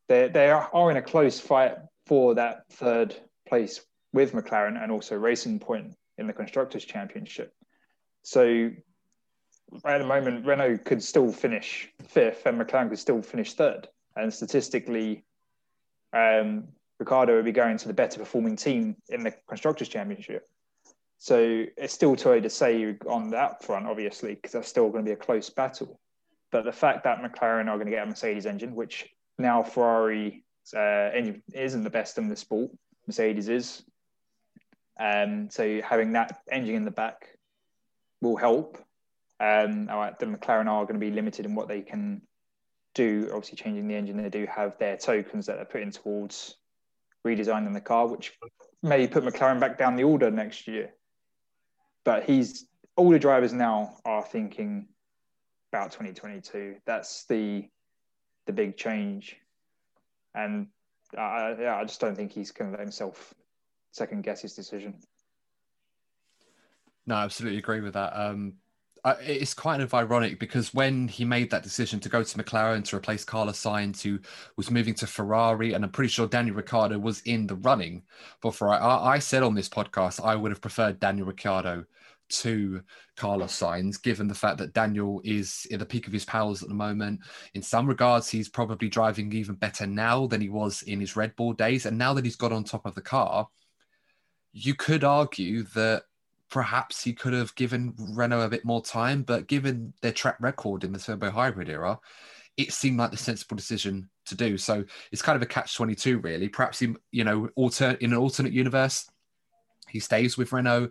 they they are in a close fight for that third place with McLaren and also Racing Point in the constructors championship. So at the moment, Renault could still finish fifth and McLaren could still finish third. And statistically, um, Ricciardo would be going to the better performing team in the Constructors' Championship. So it's still too early to say on that front, obviously, because that's still going to be a close battle. But the fact that McLaren are going to get a Mercedes engine, which now Ferrari uh, isn't the best in the sport, Mercedes is. Um, so having that engine in the back will help. Um, the McLaren are going to be limited in what they can do. Obviously, changing the engine, they do have their tokens that they're putting towards redesigning the car, which may put McLaren back down the order next year. But he's all the drivers now are thinking about 2022. That's the the big change, and yeah, I just don't think he's going to let himself second guess his decision. No, I absolutely agree with that. Um, it's kind of ironic because when he made that decision to go to McLaren to replace Carlos Sainz, who was moving to Ferrari, and I'm pretty sure Daniel Ricciardo was in the running for Ferrari. I, I said on this podcast I would have preferred Daniel Ricciardo to Carlos Sainz, given the fact that Daniel is at the peak of his powers at the moment. In some regards, he's probably driving even better now than he was in his Red Bull days. And now that he's got on top of the car, you could argue that perhaps he could have given Renault a bit more time, but given their track record in the turbo hybrid era, it seemed like the sensible decision to do. So it's kind of a catch 22, really. Perhaps he, you know, alter in an alternate universe, he stays with Renault.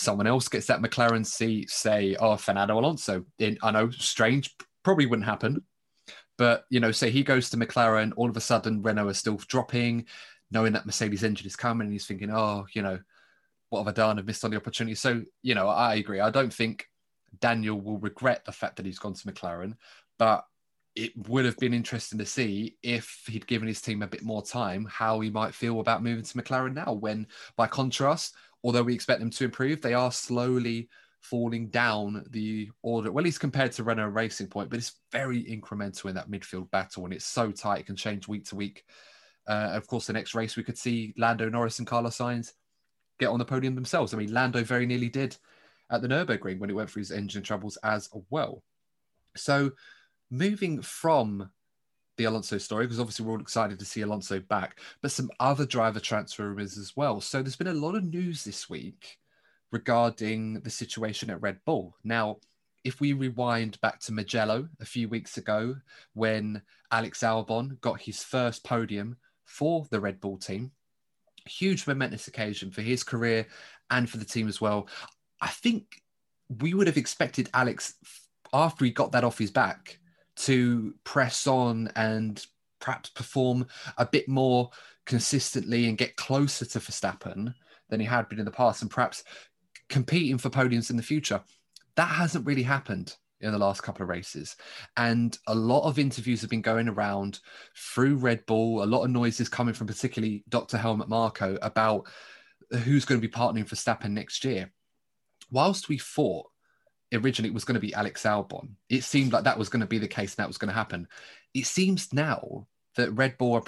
Someone else gets that McLaren seat, say, oh, Fernando Alonso. In, I know, strange, probably wouldn't happen. But, you know, say he goes to McLaren, all of a sudden Renault is still dropping, knowing that Mercedes engine is coming, and he's thinking, oh, you know, what have I done? I've missed on the opportunity. So, you know, I agree. I don't think Daniel will regret the fact that he's gone to McLaren, but it would have been interesting to see if he'd given his team a bit more time, how he might feel about moving to McLaren now. When, by contrast, although we expect them to improve, they are slowly falling down the order. Well, at least compared to Renault Racing Point, but it's very incremental in that midfield battle, and it's so tight it can change week to week. Uh, of course, the next race we could see Lando Norris and Carlos Sainz get on the podium themselves. I mean, Lando very nearly did at the Nürburgring when it went through his engine troubles as well. So, moving from the Alonso story, because obviously we're all excited to see Alonso back, but some other driver transfer rumors as well. So, there's been a lot of news this week regarding the situation at Red Bull. Now, if we rewind back to Mugello a few weeks ago when Alex Albon got his first podium for the Red Bull team, huge momentous occasion for his career and for the team as well. I think we would have expected Alex after he got that off his back to press on and perhaps perform a bit more consistently and get closer to Verstappen than he had been in the past and perhaps competing for podiums in the future. That hasn't really happened in the last couple of races. And a lot of interviews have been going around through Red Bull, a lot of noises coming from particularly Dr. Helmut Marko about who's going to be partnering for Verstappen next year. Whilst we thought originally it was going to be Alex Albon, it seemed like that was going to be the case and that was going to happen. It seems now that Red Bull are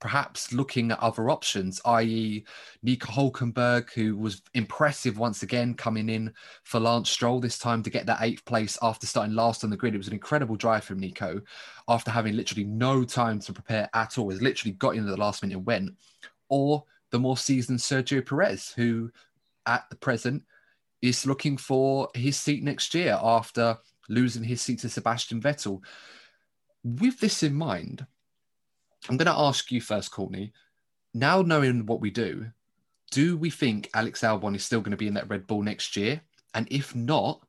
perhaps looking at other options, i.e., Nico Hulkenberg, who was impressive once again coming in for Lance Stroll this time to get that eighth place after starting last on the grid. It was an incredible drive from Nico after having literally no time to prepare at all. He literally got into the last minute and went. Or the more seasoned Sergio Perez, who at the present is looking for his seat next year after losing his seat to Sebastian Vettel. With this in mind, I'm going to ask you first, Courtney. Now knowing what we do, do we think Alex Albon is still going to be in that Red Bull next year? And if not,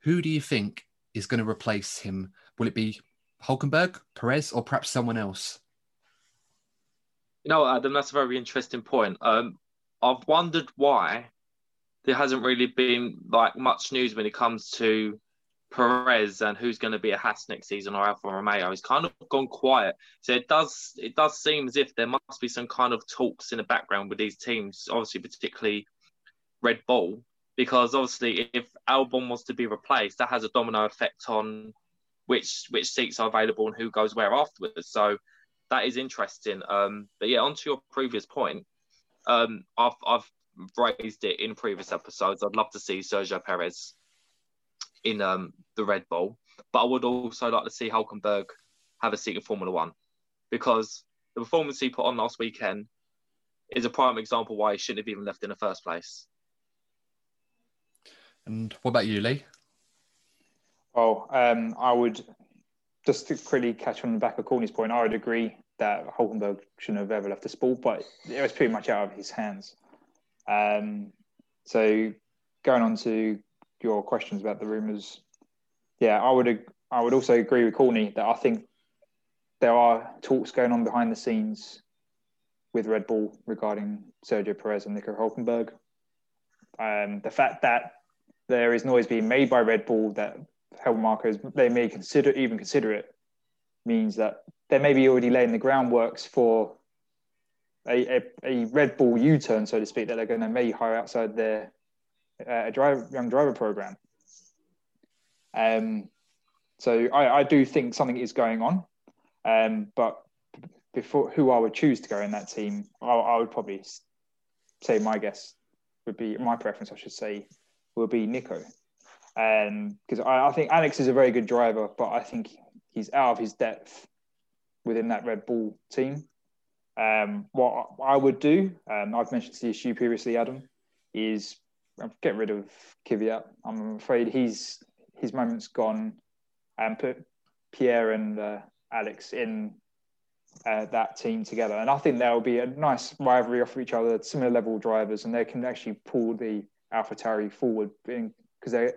who do you think is going to replace him? Will it be Hulkenberg, Perez, or perhaps someone else? You know, Adam, that's a very interesting point. Um, I've wondered why there hasn't really been like much news when it comes to Perez and who's going to be a Haas next season or Alfa Romeo. He's kind of gone quiet. So it does it does seem as if there must be some kind of talks in the background with these teams, obviously particularly Red Bull, because obviously if Albon was to be replaced, that has a domino effect on which which seats are available and who goes where afterwards. So that is interesting. Um, but yeah, on to your previous point, um, I've I've raised it in previous episodes. I'd love to see Sergio Perez in um, the Red Bull. But I would also like to see Hulkenberg have a seat in Formula One because the performance he put on last weekend is a prime example why he shouldn't have even left in the first place. And what about you, Lee? Well, um, I would just to quickly catch on the back of Courtney's point. I would agree that Hulkenberg shouldn't have ever left the sport, but it was pretty much out of his hands. Um, so going on to your questions about the rumours, yeah, I would I would also agree with Courtney that I think there are talks going on behind the scenes with Red Bull regarding Sergio Perez and Nico Hulkenberg. Um, the fact that there is noise being made by Red Bull that Helmut they may consider even consider it means that they may be already laying the groundworks for a, a, a Red Bull U-turn, so to speak, that they're going to may hire outside their uh, driver, young driver program. Um, so I, I do think something is going on, um, but before who I would choose to go in that team, I, I would probably say my guess would be my preference. I should say will be Nico, because um, I, I think Alex is a very good driver, but I think he's out of his depth within that Red Bull team. Um, what I would do, um, I've mentioned the issue previously, Adam, is get rid of Kvyat. I'm afraid he's his moment's gone, and put Pierre and uh, Alex in uh, that team together. And I think there will be a nice rivalry off of each other, similar level drivers, and they can actually pull the AlphaTauri forward because they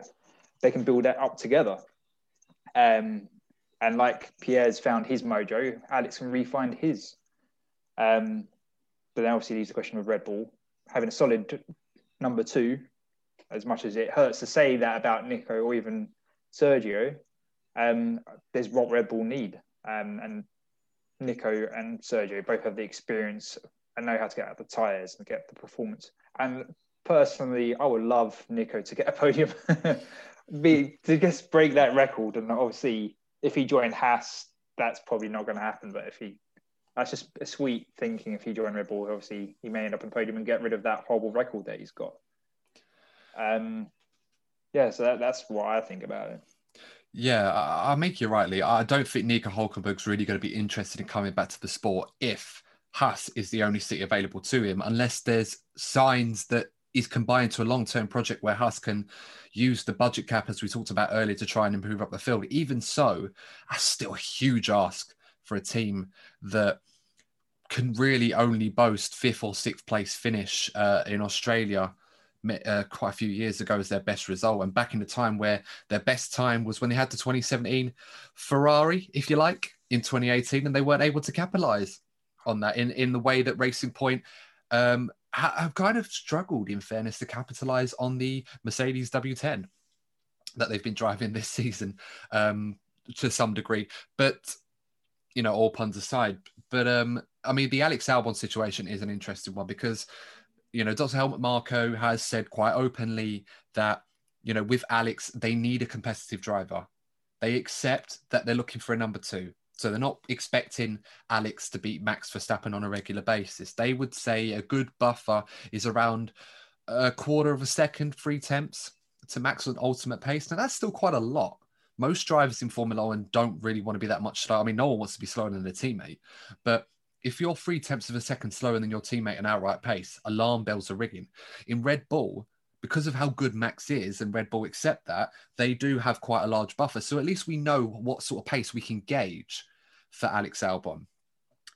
they can build that up together. Um, and like Pierre's found his mojo, Alex can refine his. Um, but then obviously leaves the question of Red Bull having a solid number two. As much as it hurts to say that about Nico or even Sergio, um, there's what Red Bull need. Um, and Nico and Sergio both have the experience and know how to get out the tyres and get the performance. And personally, I would love Nico to get a podium, be to just break that record. And obviously, if he joined Haas, that's probably not going to happen. But if he, that's just a sweet thinking. If he joined Red Bull, obviously he may end up in podium and get rid of that horrible record that he's got. Um, yeah, so that, that's what I think about it. Yeah, I, I make you rightly. I don't think Nico Hulkenberg's really going to be interested in coming back to the sport if Haas is the only seat available to him, unless there's signs that is combined to a long-term project where Haas can use the budget cap as we talked about earlier to try and improve up the field. Even so, that's still a huge ask for a team that can really only boast fifth or sixth place finish uh, in Australia uh, quite a few years ago as their best result. And back in the time where their best time was when they had the 2017 Ferrari, if you like, in 2018, and they weren't able to capitalize on that in, in the way that Racing Point um, have kind of struggled, in fairness, to capitalize on the Mercedes W10 that they've been driving this season um, to some degree. But you know, all puns aside, but um, I mean, the Alex Albon situation is an interesting one because you know, Dr. Helmut Marko has said quite openly that you know, with Alex, they need a competitive driver. They accept that they're looking for a number two. So they're not expecting Alex to beat Max Verstappen on a regular basis. They would say a good buffer is around a quarter of a second, three temps to Max on ultimate pace. Now that's still quite a lot. Most drivers in Formula One don't really want to be that much slower. I mean, no one wants to be slower than their teammate, but if you're three tenths of a second slower than your teammate at outright pace, alarm bells are ringing. In Red Bull, because of how good Max is and Red Bull accept that, they do have quite a large buffer. So at least we know what sort of pace we can gauge for Alex Albon.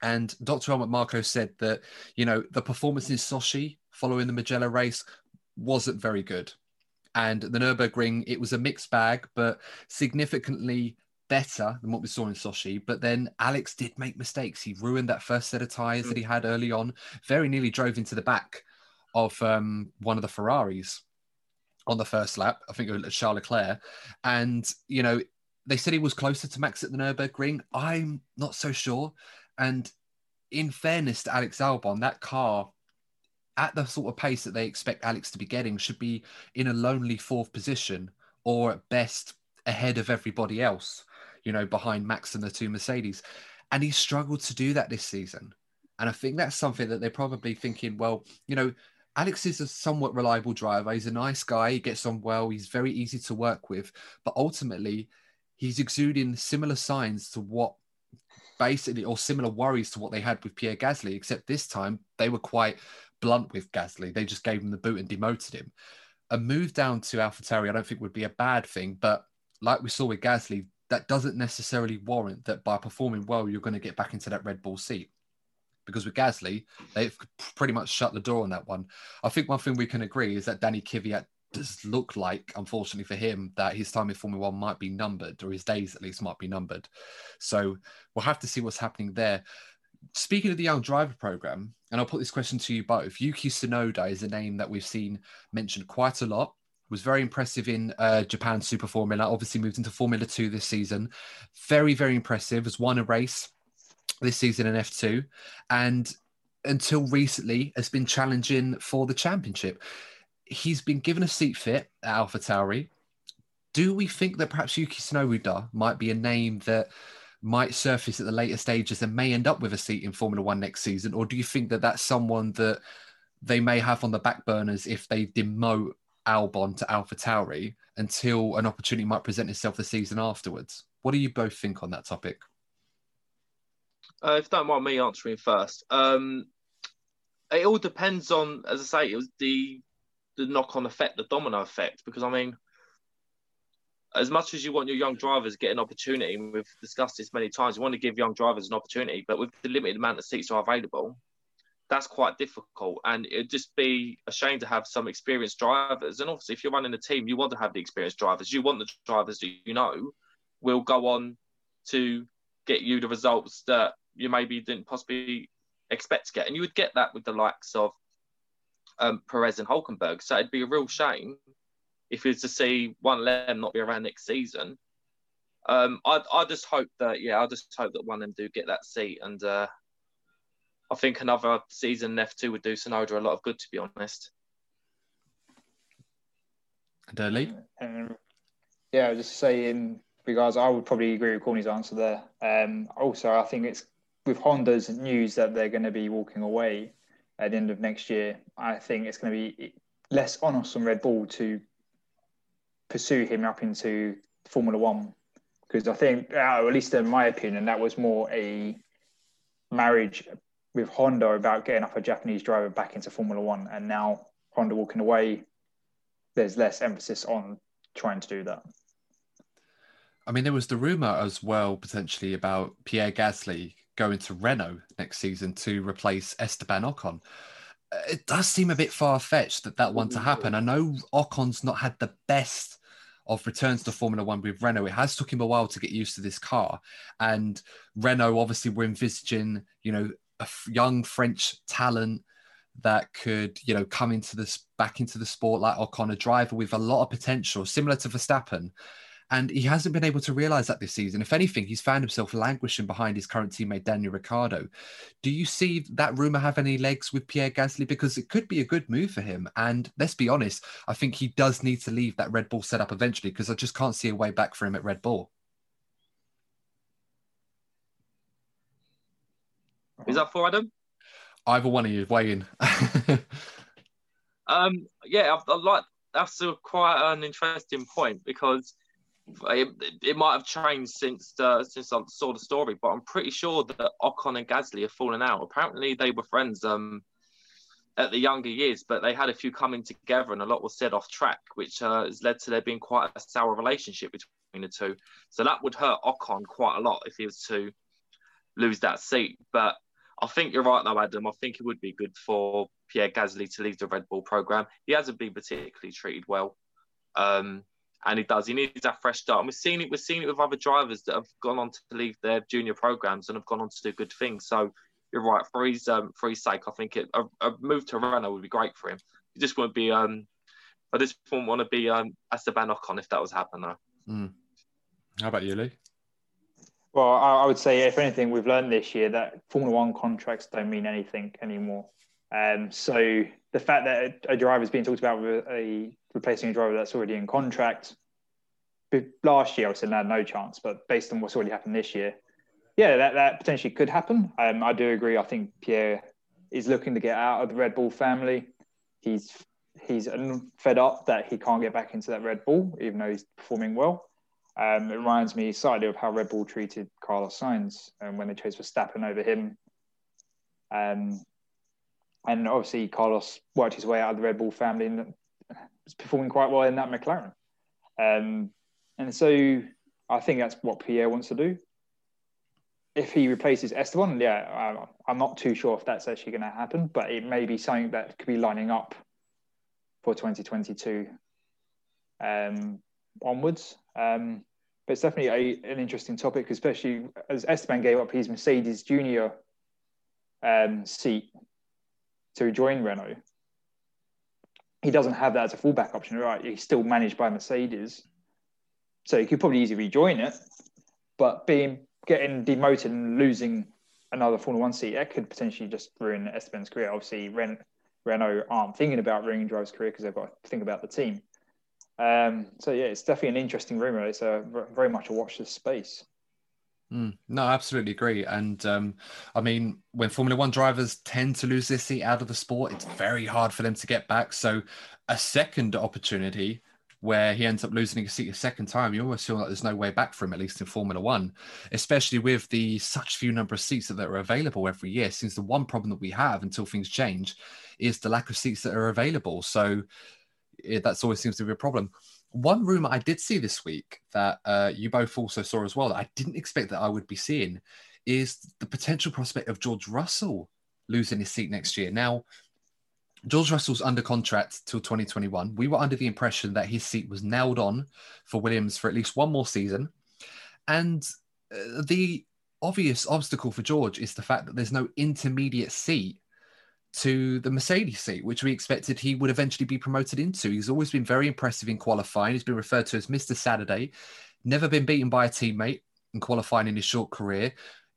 And Dr. Helmut Marko said that, you know, the performance in Sochi following the Mugello race wasn't very good. And the Nürburgring, it was a mixed bag, but significantly better than what we saw in Sochi. But then Alex did make mistakes. He ruined that first set of tyres mm. that he had early on, very nearly drove into the back of um, one of the Ferraris on the first lap. I think it was Charles Leclerc. And, you know, they said he was closer to Max at the Nürburgring. I'm not so sure. And in fairness to Alex Albon, that car at the sort of pace that they expect Alex to be getting should be in a lonely fourth position or at best ahead of everybody else, you know, behind Max and the two Mercedes. And he struggled to do that this season. And I think that's something that they're probably thinking, well, you know, Alex is a somewhat reliable driver. He's a nice guy. He gets on well. He's very easy to work with. But ultimately, he's exuding similar signs to what basically or similar worries to what they had with Pierre Gasly, except this time they were quite blunt with Gasly. They just gave him the boot and demoted him. A move down to AlphaTauri, I don't think would be a bad thing, but like we saw with Gasly, that doesn't necessarily warrant that by performing well, you're going to get back into that Red Bull seat. Because with Gasly, they've pretty much shut the door on that one. I think one thing we can agree is that Danny Kvyat does look like, unfortunately for him, that his time in Formula One might be numbered, or his days at least might be numbered. So we'll have to see what's happening there. Speaking of the young driver program, and I'll put this question to you both Yuki Tsunoda is a name that we've seen mentioned quite a lot was very impressive in uh, Japan Super Formula. Obviously, moved into Formula Two this season. Very, very impressive. Has won a race this season in F2, and until recently has been challenging for the championship. He's been given a seat fit at AlphaTauri. Do we think that perhaps Yuki Tsunoda might be a name that might surface at the later stages and may end up with a seat in Formula One next season? Or do you think that that's someone that they may have on the back burners if they demote Albon to AlphaTauri until an opportunity might present itself the season afterwards? What do you both think on that topic? Uh, if don't mind me answering first, um, it all depends on, as I say, it was the the knock on effect, the domino effect. Because I mean, as much as you want your young drivers get an opportunity, we've discussed this many times, you want to give young drivers an opportunity, but with the limited amount of seats are available, that's quite difficult. And it'd just be a shame to have some experienced drivers. And obviously, if you're running a team, you want to have the experienced drivers. You want the drivers that you know will go on to get you the results that you maybe didn't possibly expect to get. And you would get that with the likes of um, Perez and Hulkenberg. So it'd be a real shame if you was to see one of them not be around next season. Um, I, I just hope that, yeah, I just hope that one of them do get that seat. And uh, I think another season in F2 would do Tsunoda a lot of good, to be honest. And uh, Lee? Um, yeah, just saying, because I would probably agree with Corny's answer there. Um, also, I think it's with Honda's news that they're going to be walking away at the end of next year. I think it's going to be less honest on Red Bull to pursue him up into Formula One because I think, uh, at least in my opinion, that was more a marriage with Honda about getting up a Japanese driver back into Formula One, and now Honda walking away, there's less emphasis on trying to do that. I mean, there was the rumor as well potentially about Pierre Gasly going to Renault next season to replace Esteban Ocon. It does seem a bit far fetched that that one to mm-hmm. happen. I know Ocon's not had the best of returns to Formula One with Renault. It has took him a while to get used to this car, and Renault obviously were envisaging, you know, a young French talent that could, you know, come into this back into the sport like Ocon, a driver with a lot of potential, similar to Verstappen. And he hasn't been able to realize that this season. If anything, he's found himself languishing behind his current teammate Daniel Ricciardo. Do you see that rumor have any legs with Pierre Gasly? Because it could be a good move for him. And let's be honest, I think he does need to leave that Red Bull setup eventually because I just can't see a way back for him at Red Bull. Is that for Adam? Either one of you, weigh in. um, yeah, I, I like that's a, quite an interesting point because it, it might have changed since uh, since I saw the story, but I'm pretty sure that Ocon and Gasly have fallen out. Apparently, they were friends um, at the younger years, but they had a few coming together, and a lot was said off track, which uh, has led to there being quite a sour relationship between the two. So that would hurt Ocon quite a lot if he was to lose that seat. But I think you're right, though, Adam. I think it would be good for Pierre Gasly to leave the Red Bull program. He hasn't been particularly treated well, um, and he does. He needs that fresh start. And we've seen it. We've seen it with other drivers that have gone on to leave their junior programs and have gone on to do good things. So you're right. For his um, for his sake, I think it, a, a, move to Renault would be great for him. He just wouldn't be. Um, I just wouldn't want to be um, Esteban Ocon if that was happening. Mm. How about you, Lee? Well, I, would say, if anything, we've learned this year that Formula One contracts don't mean anything anymore. Um, so the fact that a, driver is being talked about with a replacing a driver that's already in contract, last year I would say no, no chance. But based on what's already happened this year, yeah, that, that potentially could happen. Um, I do agree. I think Pierre is looking to get out of the Red Bull family. He's he's fed up that he can't get back into that Red Bull, even though he's performing well. Um, it reminds me slightly of how Red Bull treated Carlos Sainz um, when they chose Verstappen over him. Um, and obviously, Carlos worked his way out of the Red Bull family and was performing quite well in that McLaren. Um, and so I think that's what Pierre wants to do. If he replaces Esteban, yeah, I'm not too sure if that's actually going to happen, but it may be something that could be lining up for 2022 um, onwards. Um, but it's definitely a, an interesting topic, especially as Esteban gave up his Mercedes Junior um, seat to join Renault. He doesn't have that as a fallback option, right? He's still managed by Mercedes, so he could probably easily rejoin it. But being getting demoted and losing another Formula One seat, that could potentially just ruin Esteban's career. Obviously, Ren, Renault aren't thinking about ruining Drive's career because they've got to think about the team. Um, so yeah, it's definitely an interesting rumor. It's a very much a watch this space. Mm, no, absolutely agree. And um, I mean, when Formula One drivers tend to lose their seat out of the sport, it's very hard for them to get back. So, a second opportunity where he ends up losing his seat a second time, you almost feel like there's no way back for him, at least in Formula One, especially with the such few number of seats that are available every year. Since the one problem that we have until things change is the lack of seats that are available. So, it, that's always seems to be a problem. One rumor I did see this week that uh, you both also saw as well that I didn't expect that I would be seeing is the potential prospect of George Russell losing his seat next year. Now, George Russell's under contract till 2021. We were under the impression that his seat was nailed on for Williams for at least one more season. And uh, the obvious obstacle for George is the fact that there's no intermediate seat to the Mercedes seat, which we expected he would eventually be promoted into. He's always been very impressive in qualifying. He's been referred to as Mr. Saturday, never been beaten by a teammate in qualifying in his short career.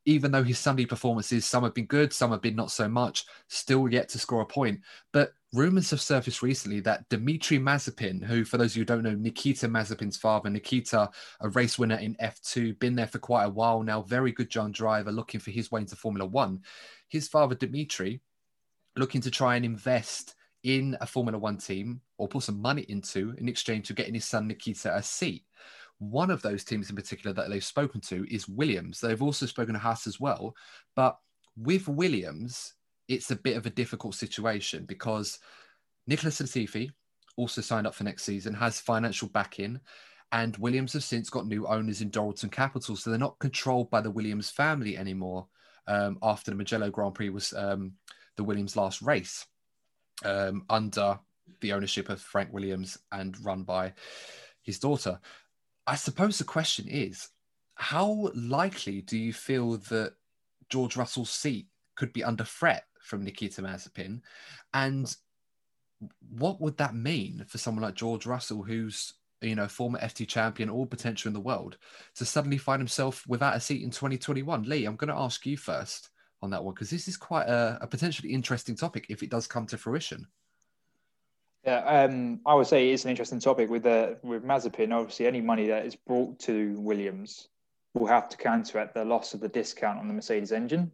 Even though his Sunday performances, some have been good, some have been not so much, still yet to score a point. But rumors have surfaced recently that Dmitry Mazepin, who, for those of you who don't know, Nikita Mazepin's father, Nikita, a race winner in F2, been there for quite a while now, very good young driver, looking for his way into Formula One. His father, Dmitry, looking to try and invest in a Formula One team or put some money into in exchange for getting his son Nikita a seat. One of those teams in particular that they've spoken to is Williams. They've also spoken to Haas as well. But with Williams, it's a bit of a difficult situation because Nicholas Latifi also signed up for next season, has financial backing, and Williams have since got new owners in Dorilton Capital. So they're not controlled by the Williams family anymore um, after the Mugello Grand Prix was um, the Williams last race um, under the ownership of Frank Williams and run by his daughter. I suppose the question is how likely do you feel that George Russell's seat could be under threat from Nikita Mazepin? And what would that mean for someone like George Russell, who's you know former F2 champion, all potential in the world, to suddenly find himself without a seat in 2021? Lee, I'm going to ask you first on that one because this is quite a, a, potentially interesting topic if it does come to fruition. Yeah, um, I would say it's an interesting topic with the with Mazepin. Obviously, any money that is brought to Williams will have to counteract the loss of the discount on the Mercedes engine,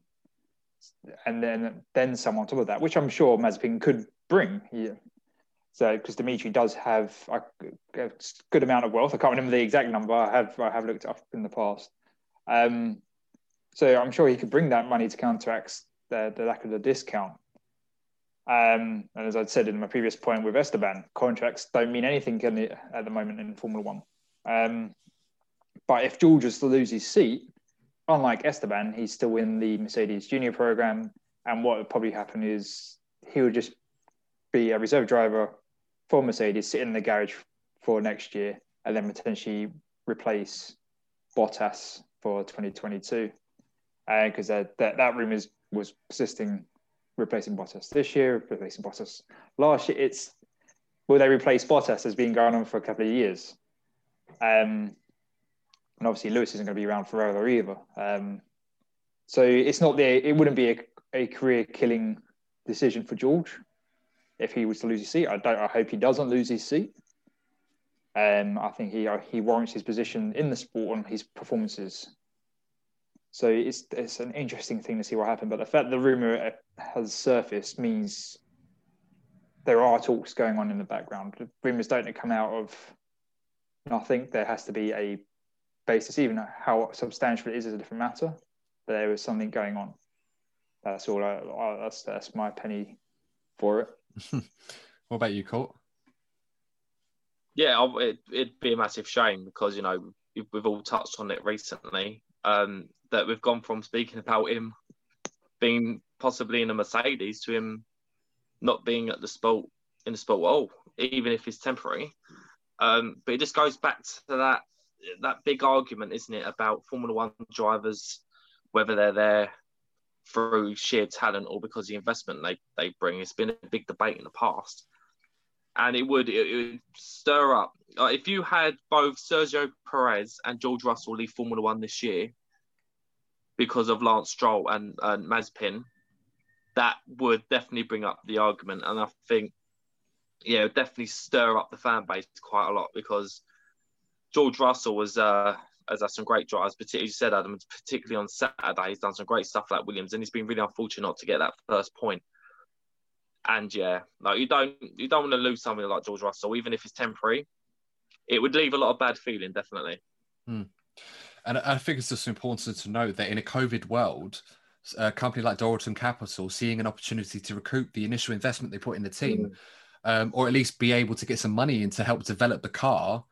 and then then some on top of that, which I'm sure Mazepin could bring. Yeah. So, because Dimitri does have a, a, good amount of wealth, I can't remember the exact number. I have I have looked up in the past. Um, so I'm sure he could bring that money to counteract the, the lack of the discount. Um, and as I said in my previous point with Esteban, contracts don't mean anything the, at the moment in Formula One. Um, but if George was to lose his seat, unlike Esteban, he's still in the Mercedes Junior program. And what would probably happen is he would just be a reserve driver for Mercedes, sit in the garage for next year, and then potentially replace Bottas for 2022 because uh, that that room is was persisting replacing Bottas this year, replacing Bottas last year. It's will they replace Bottas has been going on for a couple of years, um, and obviously Lewis isn't going to be around forever either. Um, so it's not there. It wouldn't be a, a career killing decision for George if he was to lose his seat. I don't. I hope he doesn't lose his seat. Um, I think he he warrants his position in the sport and his performances so it's it's an interesting thing to see what happened. But the fact the rumor has surfaced means there are talks going on in the background. Rumors don't come out of nothing. There has to be a basis, even how substantial it is, is a different matter. But there was something going on. That's all. I, I, that's that's my penny for it. what about you, Colt? Yeah, it, it'd be a massive shame because you know we've all touched on it recently. Um, that we've gone from speaking about him being possibly in a Mercedes to him not being at the sport in the sport all, even if it's temporary. Um, but it just goes back to that that big argument, isn't it, about Formula One drivers, whether they're there through sheer talent or because of the investment they, they bring. It's been a big debate in the past. And it would, it, it would stir up. Uh, if you had both Sergio Perez and George Russell leave Formula One this year because of Lance Stroll and, and Mazepin, that would definitely bring up the argument. And I think, yeah, definitely stir up the fan base quite a lot because George Russell was uh, has had some great drives, particularly you said Adam, particularly on Saturday, he's done some great stuff like Williams, and he's been really unfortunate not to get that first point. And yeah, like you don't you don't want to lose something like George Russell, even if it's temporary. It would leave a lot of bad feeling, definitely. Hmm. And I think it's just important to note that in a COVID world, a company like Dorilton Capital seeing an opportunity to recoup the initial investment they put in the team, mm. um, or at least be able to get some money in to help develop the car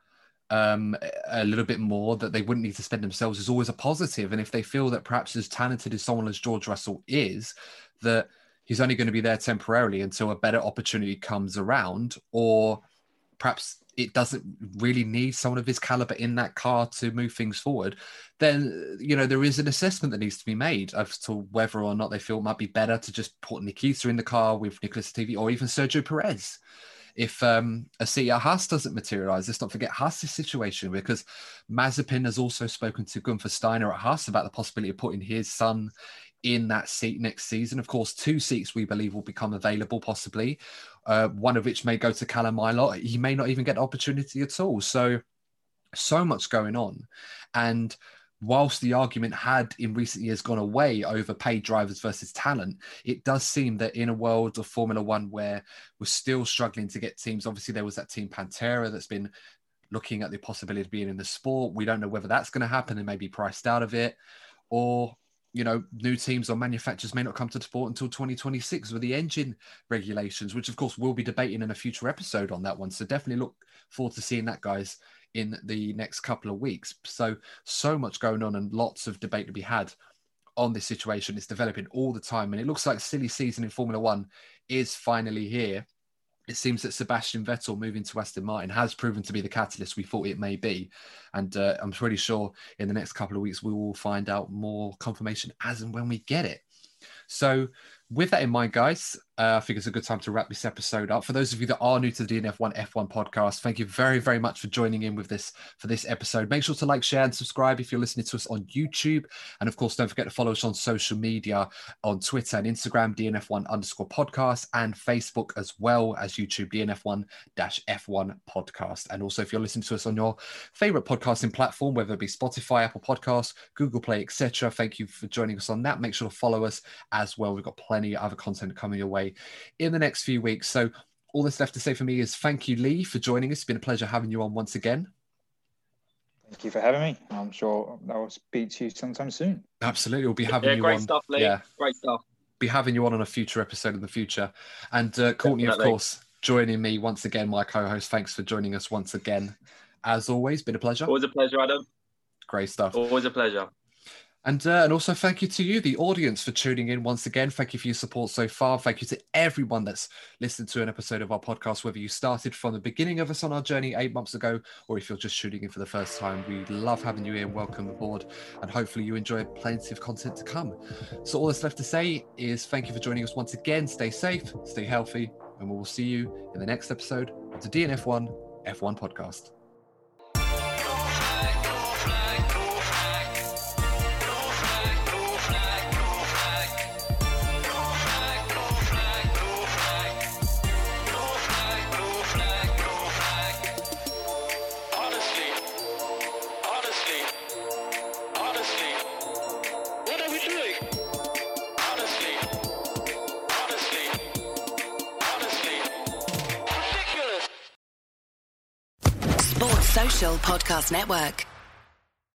um, a little bit more that they wouldn't need to spend themselves is always a positive. And if they feel that perhaps as talented as someone as George Russell is, that he's only going to be there temporarily until a better opportunity comes around, or perhaps it doesn't really need someone of his caliber in that car to move things forward, then you know there is an assessment that needs to be made as to whether or not they feel it might be better to just put Nikita in the car with Nicholas Latifi or even Sergio Perez. If um, a seat at Haas doesn't materialize, let's not forget Haas's situation because Mazepin has also spoken to Gunther Steiner at Haas about the possibility of putting his son in that seat next season. Of course, two seats we believe will become available, possibly, uh, one of which may go to Callum Ilott. He may not even get opportunity at all. So, so much going on. And whilst the argument had in recent years gone away over paid drivers versus talent, it does seem that in a world of Formula One where we're still struggling to get teams, obviously there was that team Panthera that's been looking at the possibility of being in the sport. We don't know whether that's going to happen and maybe priced out of it, or you know, new teams or manufacturers may not come to sport until 2026 with the engine regulations, which of course we'll be debating in a future episode on that one. So definitely look forward to seeing that, guys in the next couple of weeks. So, so much going on and lots of debate to be had on this situation. It's developing all the time. And it looks like silly season in Formula One is finally here. It seems that Sebastian Vettel moving to Aston Martin has proven to be the catalyst we thought it may be. And uh, I'm pretty sure in the next couple of weeks, we will find out more confirmation as and when we get it. So, with that in mind, guys, uh, I think it's a good time to wrap this episode up. For those of you that are new to the DNF1 F1 podcast, thank you very, very much for joining in with this for this episode. Make sure to like, share, and subscribe if you're listening to us on YouTube. And of course, don't forget to follow us on social media on Twitter and Instagram, DNF1 underscore podcast, and Facebook as well as YouTube, DNF1 F1 podcast. And also, if you're listening to us on your favorite podcasting platform, whether it be Spotify, Apple Podcasts, Google Play, etc., thank you for joining us on that. Make sure to follow us as well. We've got plenty of other content coming your way in the next few weeks. So all that's left to say for me is thank you, Lee, for joining us. It's been a pleasure having you on once again. Thank you for having me. I'm sure I will speak to you sometime soon. Absolutely, we'll be having you on. yeah, you great on. Stuff, Lee. Yeah, great stuff. Be having you on on a future episode in the future, and uh, Courtney, Definitely. of course, joining me once again, my co-host. Thanks for joining us once again. As always, been a pleasure. Always a pleasure, Adam. Great stuff. Always a pleasure. And, uh, and also thank you to you, the audience, for tuning in once again. Thank you for your support so far. Thank you to everyone that's listened to an episode of our podcast, whether you started from the beginning of us on our journey eight months ago, or if you're just shooting in for the first time. We love having you here. Welcome aboard, and hopefully you enjoy plenty of content to come. So all that's left to say is thank you for joining us once again. Stay safe, stay healthy, and we will see you in the next episode of the DNF1 F1 podcast. Podcast Network.